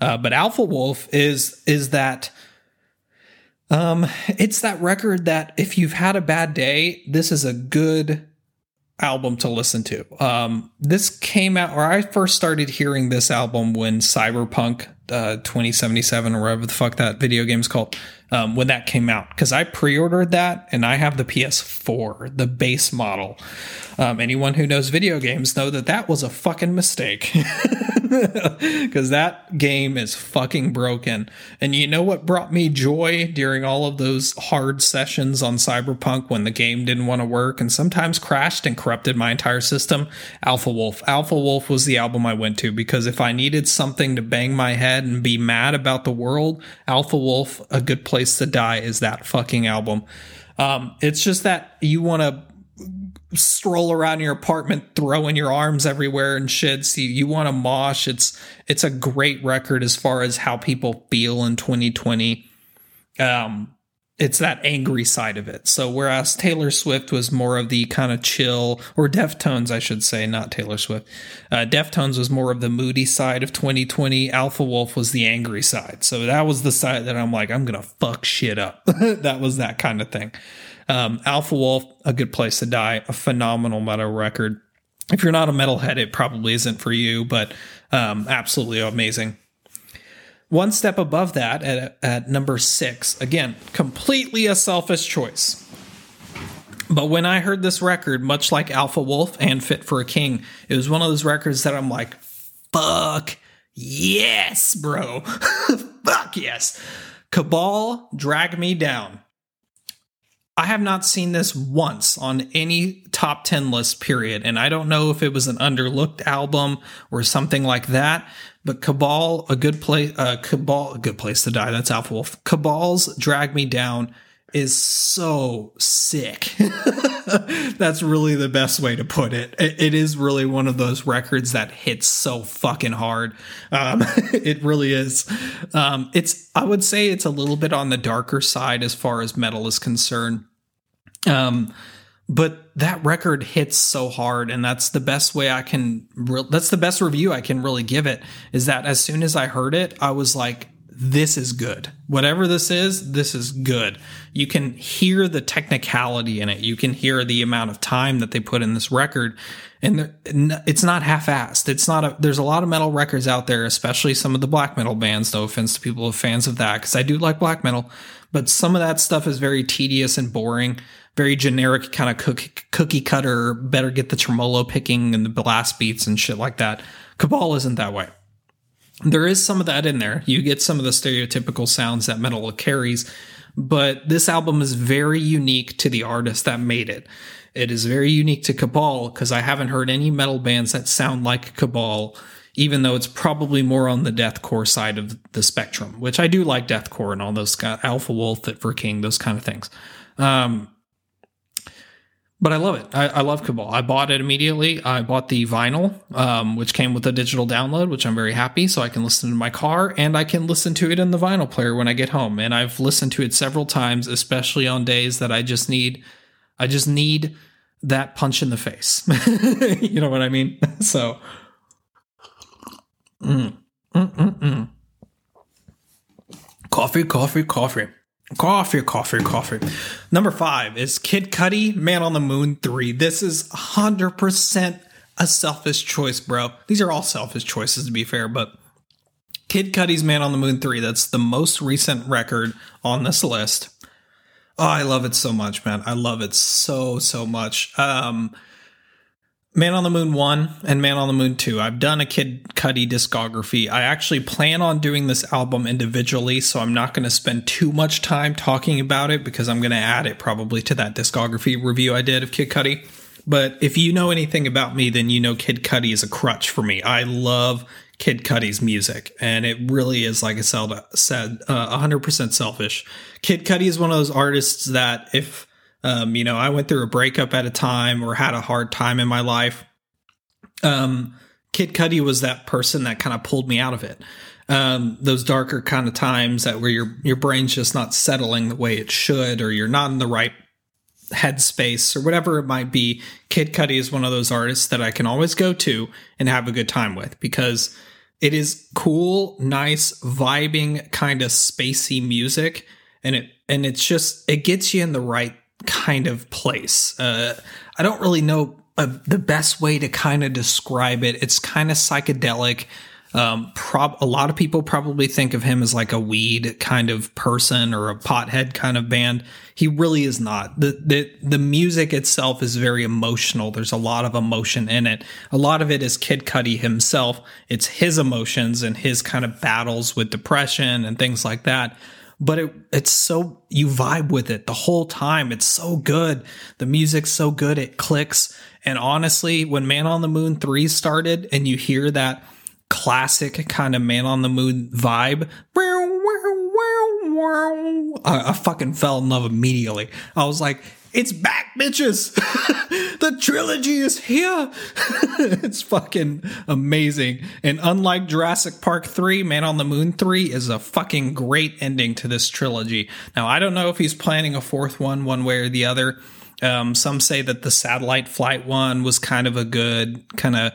Uh, but Alpha Wolf is is that um it's that record that if you've had a bad day, this is a good album to listen to. Um this came out or I first started hearing this album when Cyberpunk uh 2077 or whatever the fuck that video game's called um, when that came out because I pre-ordered that and I have the PS4, the base model. Um, anyone who knows video games know that that was a fucking mistake because that game is fucking broken. And you know what brought me joy during all of those hard sessions on Cyberpunk when the game didn't want to work and sometimes crashed and corrupted my entire system? Alpha Wolf. Alpha Wolf was the album I went to because if I needed something to bang my head and be mad about the world, Alpha Wolf, a good place to die, is that fucking album. Um, it's just that you want to stroll around your apartment throwing your arms everywhere and shit. So you, you want to mosh. It's it's a great record as far as how people feel in 2020. Um it's that angry side of it. So whereas Taylor Swift was more of the kind of chill or Deftones, I should say, not Taylor Swift. Uh, Deftones was more of the moody side of 2020. Alpha Wolf was the angry side. So that was the side that I'm like, I'm gonna fuck shit up. that was that kind of thing. Um, Alpha Wolf, a good place to die, a phenomenal metal record. If you're not a metalhead, it probably isn't for you, but um, absolutely amazing. One step above that at, at number six, again, completely a selfish choice. But when I heard this record, much like Alpha Wolf and Fit for a King, it was one of those records that I'm like, fuck yes, bro. fuck yes. Cabal, drag me down. I have not seen this once on any top 10 list, period. And I don't know if it was an underlooked album or something like that, but Cabal, a good place, uh, Cabal, a good place to die. That's Alpha Wolf. Cabal's Drag Me Down is so sick. That's really the best way to put it. it. Is really one of those records that hits so fucking hard. Um, it really is. Um, it's, I would say it's a little bit on the darker side as far as metal is concerned. Um, but that record hits so hard and that's the best way i can re- that's the best review i can really give it is that as soon as i heard it i was like this is good. Whatever this is this is good. You can hear the technicality in it. You can hear the amount of time that they put in this record. And it's not half-assed. It's not a there's a lot of metal records out there especially some of the black metal bands no offense to people who are fans of that because i do like black metal. But some of that stuff is very tedious and boring very generic kind of cookie, cookie cutter, better get the tremolo picking and the blast beats and shit like that. Cabal isn't that way. There is some of that in there. You get some of the stereotypical sounds that metal carries, but this album is very unique to the artist that made it. It is very unique to Cabal because I haven't heard any metal bands that sound like Cabal, even though it's probably more on the deathcore side of the spectrum, which I do like deathcore and all those Alpha Wolf, Fit for King, those kind of things. Um, but I love it. I, I, love Cabal. I bought it immediately. I bought the vinyl, um, which came with a digital download, which I'm very happy. So I can listen to my car and I can listen to it in the vinyl player when I get home. And I've listened to it several times, especially on days that I just need, I just need that punch in the face. you know what I mean? So, mm, mm, mm, mm. coffee, coffee, coffee. Coffee, coffee, coffee. Number five is Kid Cudi, Man on the Moon 3. This is 100% a selfish choice, bro. These are all selfish choices, to be fair, but Kid Cudi's Man on the Moon 3, that's the most recent record on this list. Oh, I love it so much, man. I love it so, so much. Um, Man on the Moon 1 and Man on the Moon 2. I've done a Kid Cudi discography. I actually plan on doing this album individually, so I'm not going to spend too much time talking about it because I'm going to add it probably to that discography review I did of Kid Cudi. But if you know anything about me, then you know Kid Cudi is a crutch for me. I love Kid Cudi's music, and it really is, like I said, uh, 100% selfish. Kid Cudi is one of those artists that if um, you know, I went through a breakup at a time or had a hard time in my life. Um, Kid Cudi was that person that kind of pulled me out of it. Um, those darker kind of times that where your your brain's just not settling the way it should, or you're not in the right headspace, or whatever it might be. Kid Cudi is one of those artists that I can always go to and have a good time with because it is cool, nice, vibing, kind of spacey music, and it and it's just it gets you in the right kind of place. Uh, I don't really know uh, the best way to kind of describe it. It's kind of psychedelic. Um, prob- a lot of people probably think of him as like a weed kind of person or a pothead kind of band. He really is not. The, the, the music itself is very emotional. There's a lot of emotion in it. A lot of it is Kid Cudi himself. It's his emotions and his kind of battles with depression and things like that but it it's so you vibe with it the whole time. It's so good. The music's so good. It clicks. And honestly, when Man on the Moon 3 started and you hear that classic kind of Man on the Moon vibe, I, I fucking fell in love immediately. I was like, it's back, bitches. the trilogy is here. it's fucking amazing. And unlike Jurassic Park 3, Man on the Moon 3 is a fucking great ending to this trilogy. Now, I don't know if he's planning a fourth one, one way or the other. Um, some say that the satellite flight one was kind of a good kind of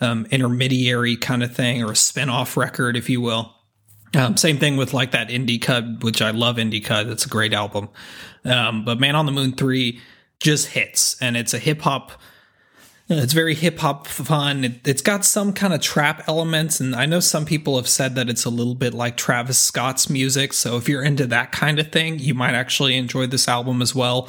um, intermediary kind of thing or a spin-off record, if you will. Um, same thing with like that Indicud, which I love Indicud. It's a great album. Um, but Man on the Moon 3 just hits, and it's a hip hop. It's very hip hop fun. It, has got some kind of trap elements, and I know some people have said that it's a little bit like Travis Scott's music. So if you're into that kind of thing, you might actually enjoy this album as well.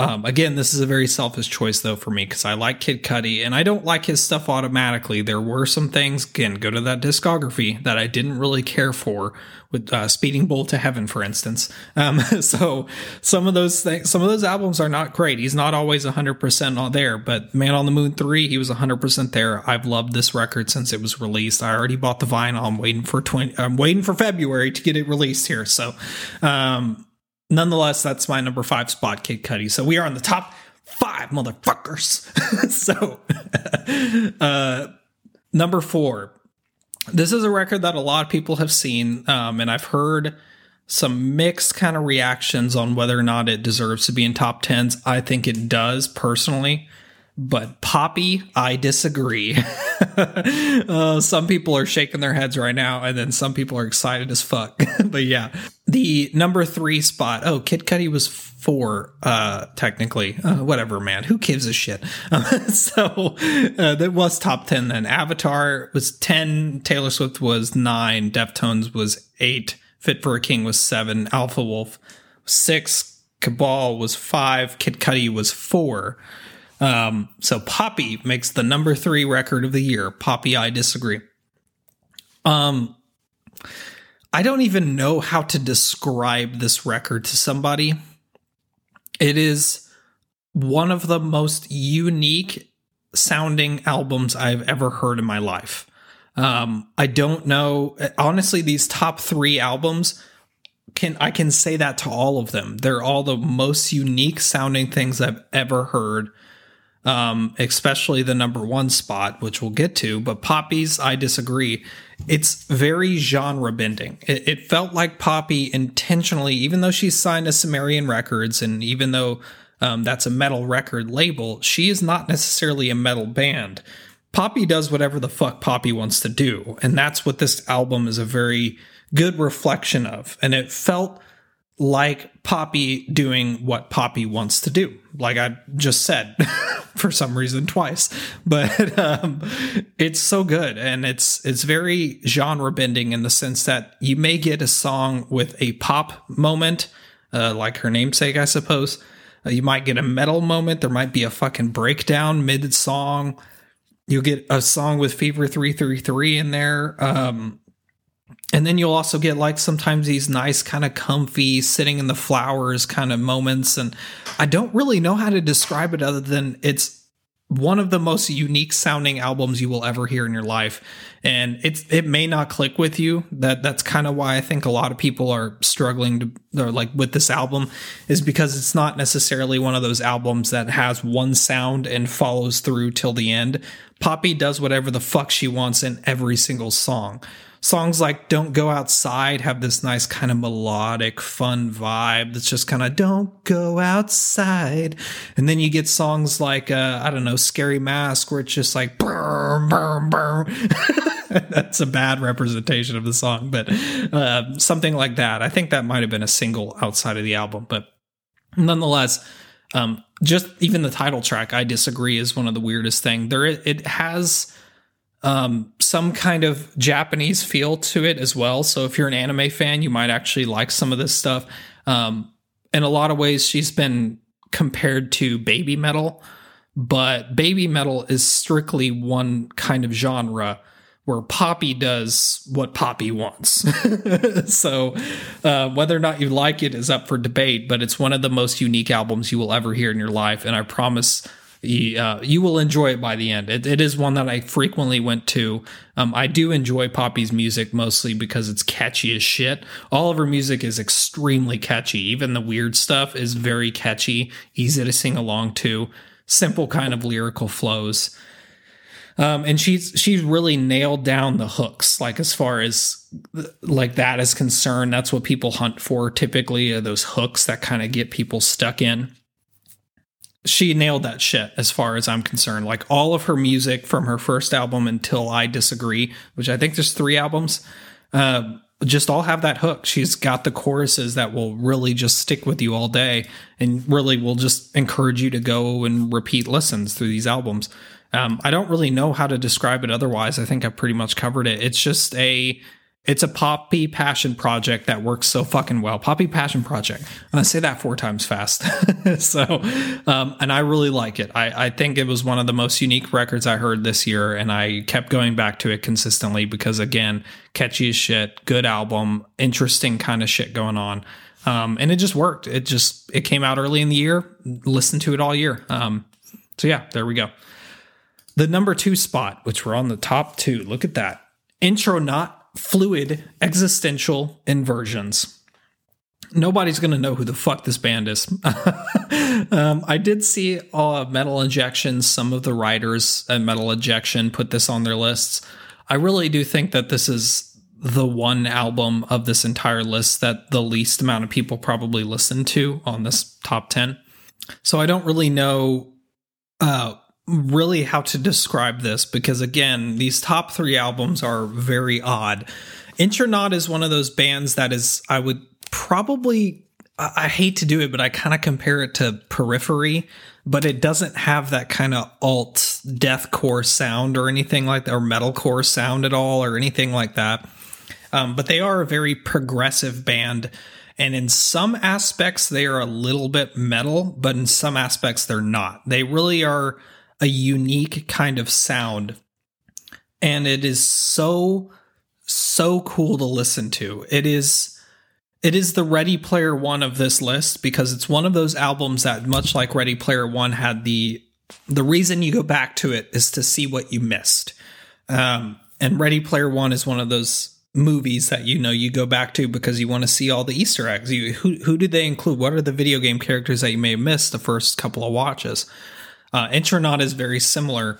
Um, again, this is a very selfish choice though for me because I like Kid Cudi and I don't like his stuff automatically. There were some things, again, go to that discography that I didn't really care for with uh, Speedin' Bullet 2 Heaven, for instance. Um, so some of those things, some of those albums are not great. He's not always 100% not there, but Man on the Moon 3, he was 100% there. I've loved this record since it was released. I already bought the vinyl. I'm waiting for 20, I'm waiting for February to get it released here. So, um, nonetheless, that's my number five spot, Kid Cudi. So we are on the top five, motherfuckers. so, uh, number four. This is a record that a lot of people have seen, um, and I've heard some mixed kind of reactions on whether or not it deserves to be in top tens. I think it does personally but Poppy, I disagree. uh, some people are shaking their heads right now, and then some people are excited as fuck. but yeah, the number three spot. Oh, Kid Cudi was four, uh, technically. Uh, whatever, man. Who gives a shit? So uh, that was top ten. Then Avatar was ten. Taylor Swift was nine. Deftones was eight. Fit for a King was seven. Alpha Wolf six. Cabal was five. Kid Cudi was four. Um, so Poppy makes the number three record of the year. Poppy, I disagree. Um, I don't even know how to describe this record to somebody. It is one of the most unique sounding albums I've ever heard in my life. Um, I don't know. Honestly, these top three albums can I can say that to all of them. They're all the most unique sounding things I've ever heard um, especially the number one spot, which we'll get to. But Poppy's, I disagree. It's very genre bending. It, it, felt like Poppy intentionally, even though she's signed to Sumerian Records, and even though um, that's a metal record label, she is not necessarily a metal band. Poppy does whatever the fuck Poppy wants to do. And that's what this album is a very good reflection of. And it felt like Poppy doing what Poppy wants to do, like I just said for some reason twice. But um, it's so good, and it's it's very genre bending in the sense that you may get a song with a pop moment, uh, like her namesake, I suppose. Uh, you might get a metal moment. There might be a fucking breakdown mid song. You'll get a song with Fever 333 in there. Um, and then you'll also get like sometimes these nice kind of comfy sitting in the flowers kind of moments and i don't really know how to describe it other than it's one of the most unique sounding albums you will ever hear in your life. And it's it may not click with you. That that's kind of why i think a lot of people are struggling to or like with this album is because it's not necessarily one of those albums that has one sound and follows through till the end. Poppy does whatever the fuck she wants in every single song songs like Don't Go Outside have this nice kind of melodic, fun vibe that's just kind of don't go outside. And then you get songs like, uh, I don't know, Scary Mask, where it's just like, burr, burr, burr. that's a bad representation of the song, but uh, something like that. I think that might have been a single outside of the album, but nonetheless, um, just even the title track, I disagree, is one of the weirdest thing. There, it has um, some kind of Japanese feel to it as well. So if you're an anime fan, you might actually like some of this stuff. Um, in a lot of ways, she's been compared to Babymetal, but Babymetal is strictly one kind of genre where Poppy does what Poppy wants. so uh, whether or not you like it is up for debate, but it's one of the most unique albums you will ever hear in your life. And I promise you, uh, you will enjoy it by the end. It, it is one that I frequently went to. Um, I do enjoy Poppy's music mostly because it's catchy as shit. All of her music is extremely catchy. Even the weird stuff is very catchy, easy to sing along to, simple kind of lyrical flows. Um, and she's she's really nailed down the hooks like as far as like that is concerned that's what people hunt for typically those hooks that kind of get people stuck in she nailed that shit as far as I'm concerned. Like all of her music from her first album until I Disagree, which I think there's three albums, uh, just all have that hook. She's got the choruses that will really just stick with you all day and really will just encourage you to go and repeat listens through these albums. Um, I don't really know how to describe it otherwise. I think I've pretty much covered it. It's just a It's a Poppy Passion project that works so fucking well. Poppy Passion project. I say that four times fast. so, um, and I really like it. I, I think it was one of the most unique records I heard this year. And I kept going back to it consistently because, again, catchy as shit, good album, interesting kind of shit going on. Um, and it just worked. It just, it came out early in the year, listened to it all year. Um, so yeah, there we go. The number two spot, which we're on the top two, look at that. Intronaut fluid existential inversions. Nobody's going to know who the fuck this band is. um, I did see uh, Metal Injection, some of the writers at Metal Injection put this on their lists. I really do think that this is the one album of this entire list that the least amount of people probably listen to on this top 10. So I don't really know uh, really how to describe this because again, these top three albums are very odd. Intronaut is one of those bands that is I would probably I hate to do it, but I kind of compare it to Periphery, but it doesn't have that kind of alt deathcore sound or anything like that, or metalcore sound at all, or anything like that. Um, but they are a very progressive band. And in some aspects, they are a little bit metal, but in some aspects, they're not. They really are a unique kind of sound. And it is so, so cool to listen to. It is. It is the Ready Player One of this list because it's one of those albums that, much like Ready Player One, had the the reason you go back to it is to see what you missed. Um, and Ready Player One is one of those movies that you know you go back to because you want to see all the Easter eggs. You, who who did they include? What are the video game characters that you may have missed the first couple of watches? Uh, Intronaut is very similar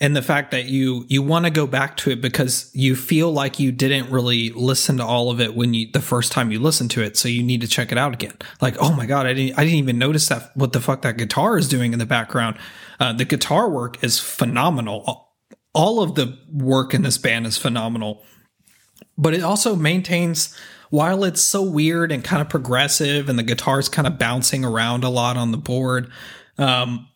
in the fact that you you want to go back to it because you feel like you didn't really listen to all of it when you the first time you listened to it so you need to check it out again. Like oh my god i didn't i didn't even notice that what the fuck that guitar is doing in the background. Uh, the guitar work is phenomenal. All of the work in this band is phenomenal. But it also maintains while it's so weird and kind of progressive and the guitar's kind of bouncing around a lot on the board um,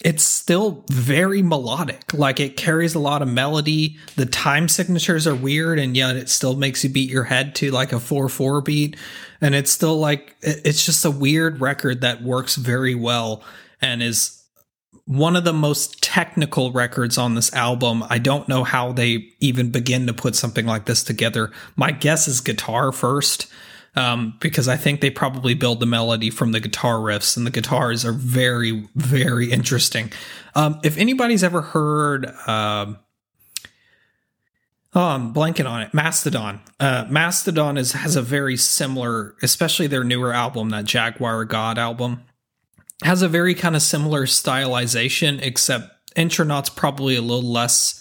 it's still very melodic. Like it carries a lot of melody. The time signatures are weird, and yet it still makes you beat your head to like a 4 4 beat. And it's still like, it's just a weird record that works very well and is one of the most technical records on this album. I don't know how they even begin to put something like this together. My guess is guitar first um, because I think they probably build the melody from the guitar riffs, and the guitars are very, very interesting. Um, if anybody's ever heard, uh, oh, I'm blanking on it, Mastodon. Uh, Mastodon is has a very similar, especially their newer album, that Jaguar God album, has a very kind of similar stylization, except Intronaut's probably a little less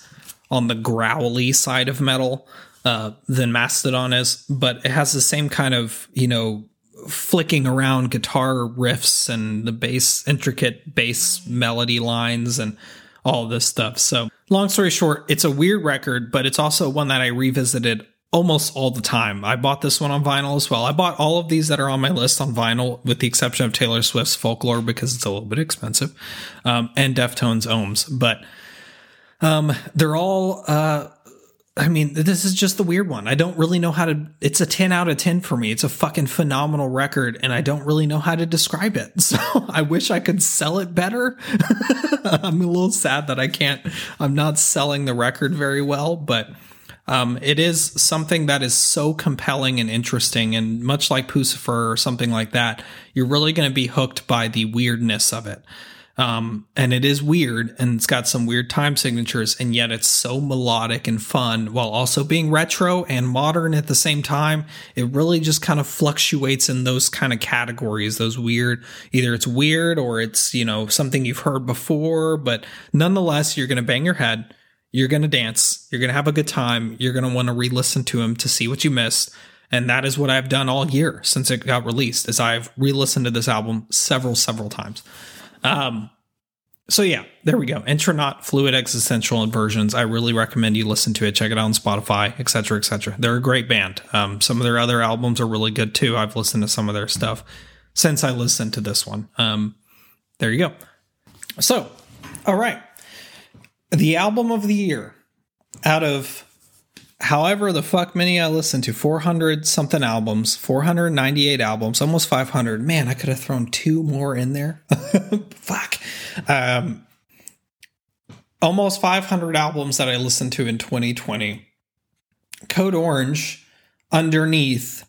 on the growly side of metal uh, than Mastodon is, but it has the same kind of you know flicking around guitar riffs and the bass intricate bass melody lines and all this stuff. So, long story short, it's a weird record, but it's also one that I revisited almost all the time. I bought this one on vinyl as well. I bought all of these that are on my list on vinyl, with the exception of Taylor Swift's Folklore because it's a little bit expensive, um, and Deftones Ohms. But um, they're all uh, I mean, this is just the weird one. I don't really know how to. It's a 10 out of 10 for me. It's a fucking phenomenal record, and I don't really know how to describe it. So I wish I could sell it better. I'm a little sad that I can't. I'm not selling the record very well, but um, it is something that is so compelling and interesting. And much like Puscifer or something like that, you're really going to be hooked by the weirdness of it. Um, and it is weird and it's got some weird time signatures, and yet it's so melodic and fun while also being retro and modern at the same time. It really just kind of fluctuates in those kind of categories, those weird, either it's weird or it's, you know, something you've heard before, but nonetheless, you're going to bang your head. You're going to dance. You're going to have a good time. You're going to want to re listen to them to see what you missed. And that is what I've done all year since it got released is I've re-listened to this album several, several times. Um, so yeah, there we go. Intronaut Fluid Existential Inversions. I really recommend you listen to it. Check it out on Spotify, etc., etc. They're a great band. Um, some of their other albums are really good too. I've listened to some of their stuff since I listened to this one. Um, there you go. So, all right, the album of the year out of however the fuck many I listened to 400 something albums, 498 albums, almost 500. Man, I could have thrown two more in there. fuck. Um, almost 500 albums that I listened to in 2020. Code Orange, underneath,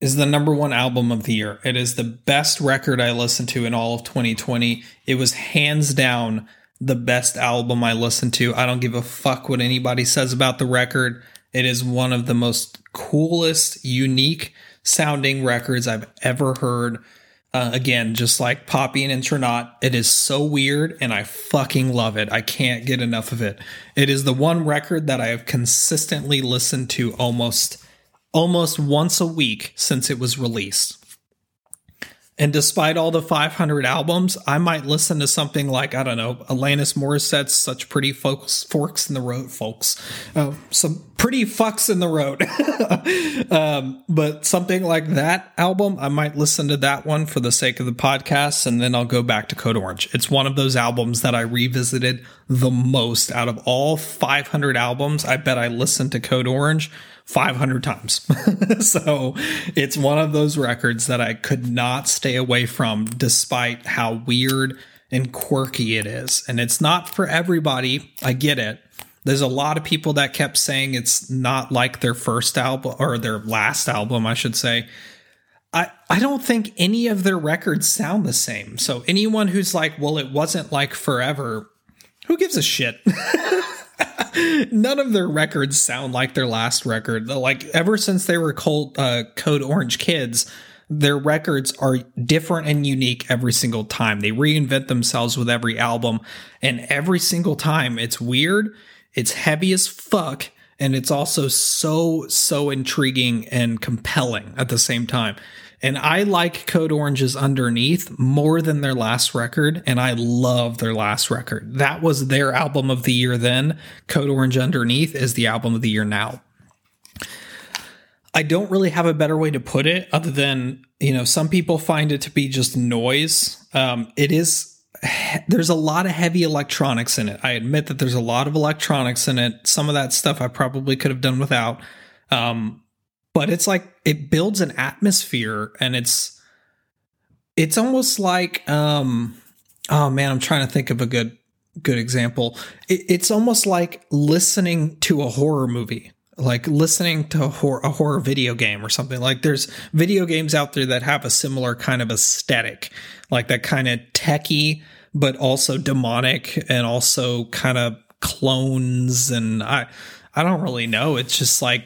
is the number one album of the year. It is the best record I listened to in all of 2020. It was hands down the best album I listened to. I don't give a fuck what anybody says about the record. It is one of the most coolest, unique sounding records I've ever heard. Uh, again, just like Poppy and Intronaut, it is so weird and I fucking love it. I can't get enough of it. It is the one record that I have consistently listened to almost almost once a week since it was released. And despite all the 500 albums, I might listen to something like, I don't know, Alanis Morissette's Such Pretty Folks, Forks in the Road, folks. Uh, some pretty fucks in the road. um, but something like that album, I might listen to that one for the sake of the podcast, and then I'll go back to Code Orange. It's one of those albums that I revisited the most out of all 500 albums. I bet I listened to Code Orange 500 times. so it's one of those records that I could not stay away from despite how weird and quirky it is. And it's not for everybody. I get it. There's a lot of people that kept saying it's not like their first album or their last album, I should say. I, I don't think any of their records sound the same. So anyone who's like, well, it wasn't like forever, who gives a shit? None of their records sound like their last record. Like ever since they were called uh, Code Orange Kids, their records are different and unique every single time. They reinvent themselves with every album, and every single time it's weird, it's heavy as fuck, and it's also so so intriguing and compelling at the same time. And I like Code Orange's Underneath more than their last record, and I love their last record. That was their album of the year then. Code Orange Underneath is the album of the year now. I don't really have a better way to put it other than, you know, some people find it to be just noise. Um, it is, there's a lot of heavy electronics in it. I admit that there's a lot of electronics in it. Some of that stuff I probably could have done without. Um, but it's like it builds an atmosphere and it's it's almost like um oh man i'm trying to think of a good good example. It, it's almost like listening to a horror movie like listening to a horror, a horror video game or something. Like there's video games out there that have a similar kind of aesthetic like that kind of techie but also demonic and also kind of clones. And i i don't really know. It's just like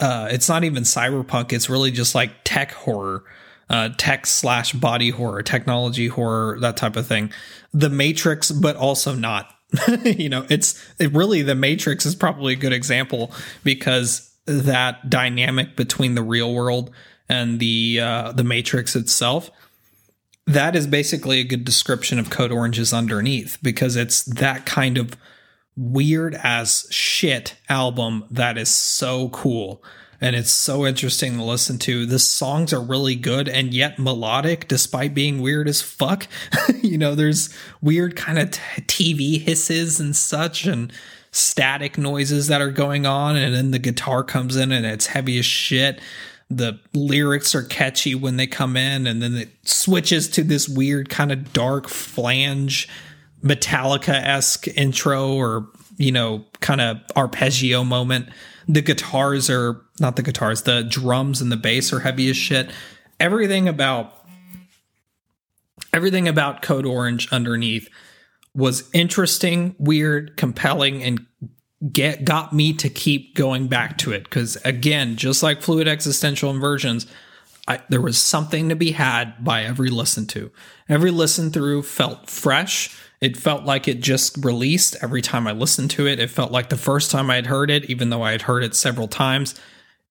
uh, it's not even cyberpunk. It's really just like tech horror, uh, tech slash body horror, technology horror, that type of thing. The Matrix, but also not. you know, it's it really the Matrix is probably a good example because that dynamic between the real world and the uh, the Matrix itself. That is basically a good description of Code Orange's underneath because it's that kind of weird as shit album that is so cool and it's so interesting to listen to. The songs are really good and yet melodic despite being weird as fuck. you know, there's weird kind of t- TV hisses and such and static noises that are going on and then the guitar comes in and it's heavy as shit. The lyrics are catchy when they come in and then it switches to this weird kind of dark flange Metallica esque intro or, you know, kind of arpeggio moment. The guitars are not the guitars, the drums and the bass are heavy as shit. Everything about everything about Code Orange underneath was interesting, weird, compelling, and get got me to keep going back to it. Because again, just like Fluid Existential Inversions, I, there was something to be had by every listen to. Every listen through felt fresh it felt like it just released every time I listened to it. It felt like the first time I had heard it, even though I had heard it several times.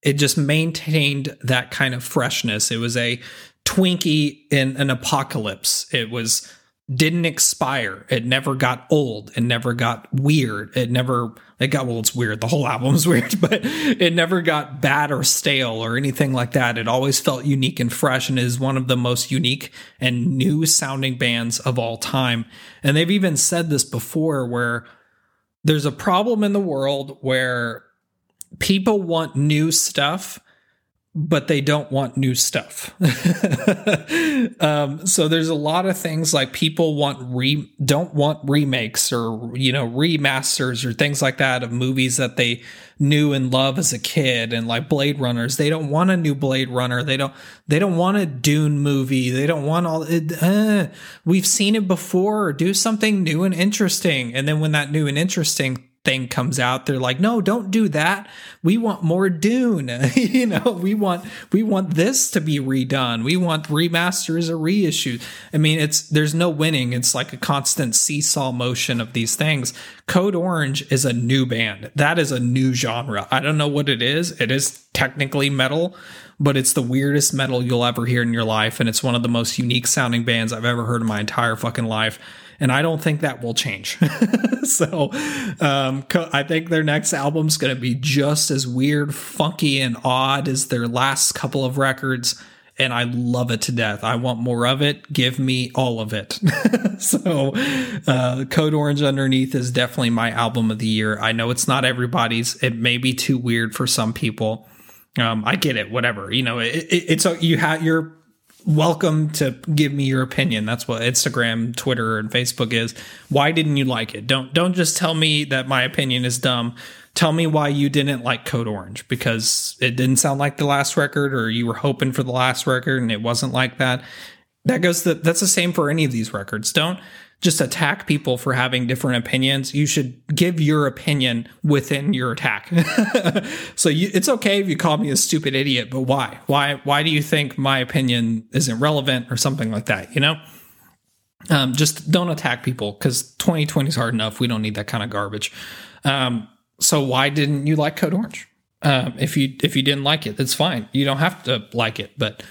It just maintained that kind of freshness. It was a Twinkie in an apocalypse. It was didn't expire. It never got old. It never got weird. It never, it got, well, it's weird. The whole album's weird, but it never got bad or stale or anything like that. It always felt unique and fresh and is one of the most unique and new sounding bands of all time. And they've even said this before where there's a problem in the world where people want new stuff but they don't want new stuff. um, so there's a lot of things like people want re don't want remakes or you know remasters or things like that of movies that they knew and love as a kid and like Blade Runners. They don't want a new Blade Runner. They don't they don't want a Dune movie. They don't want all it. Uh, we've seen it before. Do something new and interesting. And then when that new and interesting thing comes out they're like no don't do that. We want more dune. You know we want we want this to be redone. We want remasters or reissues. I mean it's there's no winning. It's like a constant seesaw motion of these things. Code orange is a new band. That is a new genre. I don't know what it is. It is technically metal but it's the weirdest metal you'll ever hear in your life and it's one of the most unique sounding bands i've ever heard in my entire fucking life and I don't think that will change. so um, I think their next album's going to be just as weird, funky, and odd as their last couple of records. And I love it to death. I want more of it. Give me all of it. so, uh, Code Orange Underneath is definitely my album of the year. I know it's not everybody's. It may be too weird for some people. Um, I get it. Whatever. You know, it, it, it's you have your welcome to give me your opinion. That's what Instagram, Twitter, and Facebook is. Why didn't you like it? Don't don't just tell me that my opinion is dumb. Tell me why you didn't like Code Orange because it didn't sound like the last record, or you were hoping for the last record and it wasn't like that. That goes. To, that's the same for any of these records. Don't just attack people for having different opinions. You should give your opinion within your attack. so you, it's okay if you call me a stupid idiot, but why? Why? Why do you think my opinion isn't relevant or something like that? You know, um, just don't attack people because 2020 is hard enough. We don't need that kind of garbage. Um, so why didn't you like Code Orange? Um, if you if you didn't like it, that's fine. You don't have to like it, but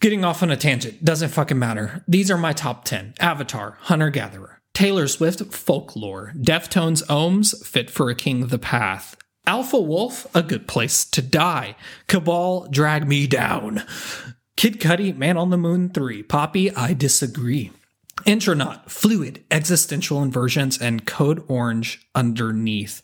Getting off on a tangent, doesn't fucking matter. These are my top 10 Avatar, Hunter Gatherer, Taylor Swift, Folklore, Deftones, Ohms, Fit for a King, The Path, Alpha Wolf, A Good Place to Die, Cabal, Drag Me Down, Kid Cudi, Man on the Moon 3, Poppy, I Disagree. Intronaut, Fluid, Existential Inversions, and Code Orange Underneath.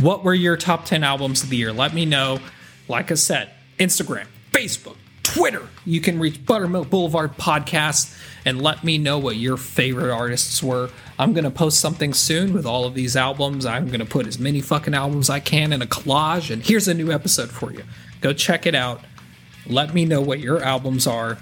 What were your top 10 albums of the year? Let me know. Like I said, Instagram, Facebook, Twitter. You can reach Buttermilk Boulevard Podcast and let me know what your favorite artists were. I'm going to post something soon with all of these albums. I'm going to put as many fucking albums I can in a collage, and here's a new episode for you. Go check it out. Let me know what your albums are.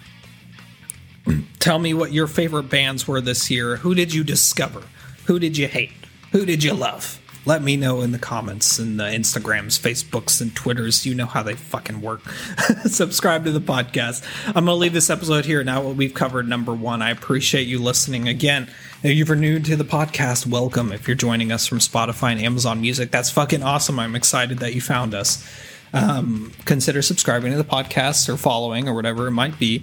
Tell me what your favorite bands were this year. Who did you discover? Who did you hate? Who did you love? Let me know in the comments and the Instagrams, Facebooks, and Twitters. You know how they fucking work. Subscribe to the podcast. I'm going to leave this episode here. Now what we've covered number one. I appreciate you listening again. If you're new to the podcast, welcome. If you're joining us from Spotify and Amazon Music, that's fucking awesome. I'm excited that you found us. Um, consider subscribing to the podcast or following or whatever it might be.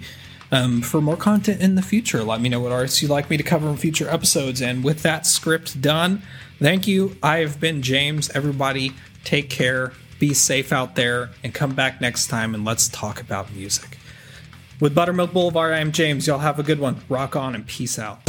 Um, for more content in the future, let me know what artists you'd like me to cover in future episodes. And with that script done, Thank you. I have been James. Everybody, take care, be safe out there, and come back next time and let's talk about music. With Buttermilk Boulevard, I am James. Y'all have a good one. Rock on and peace out.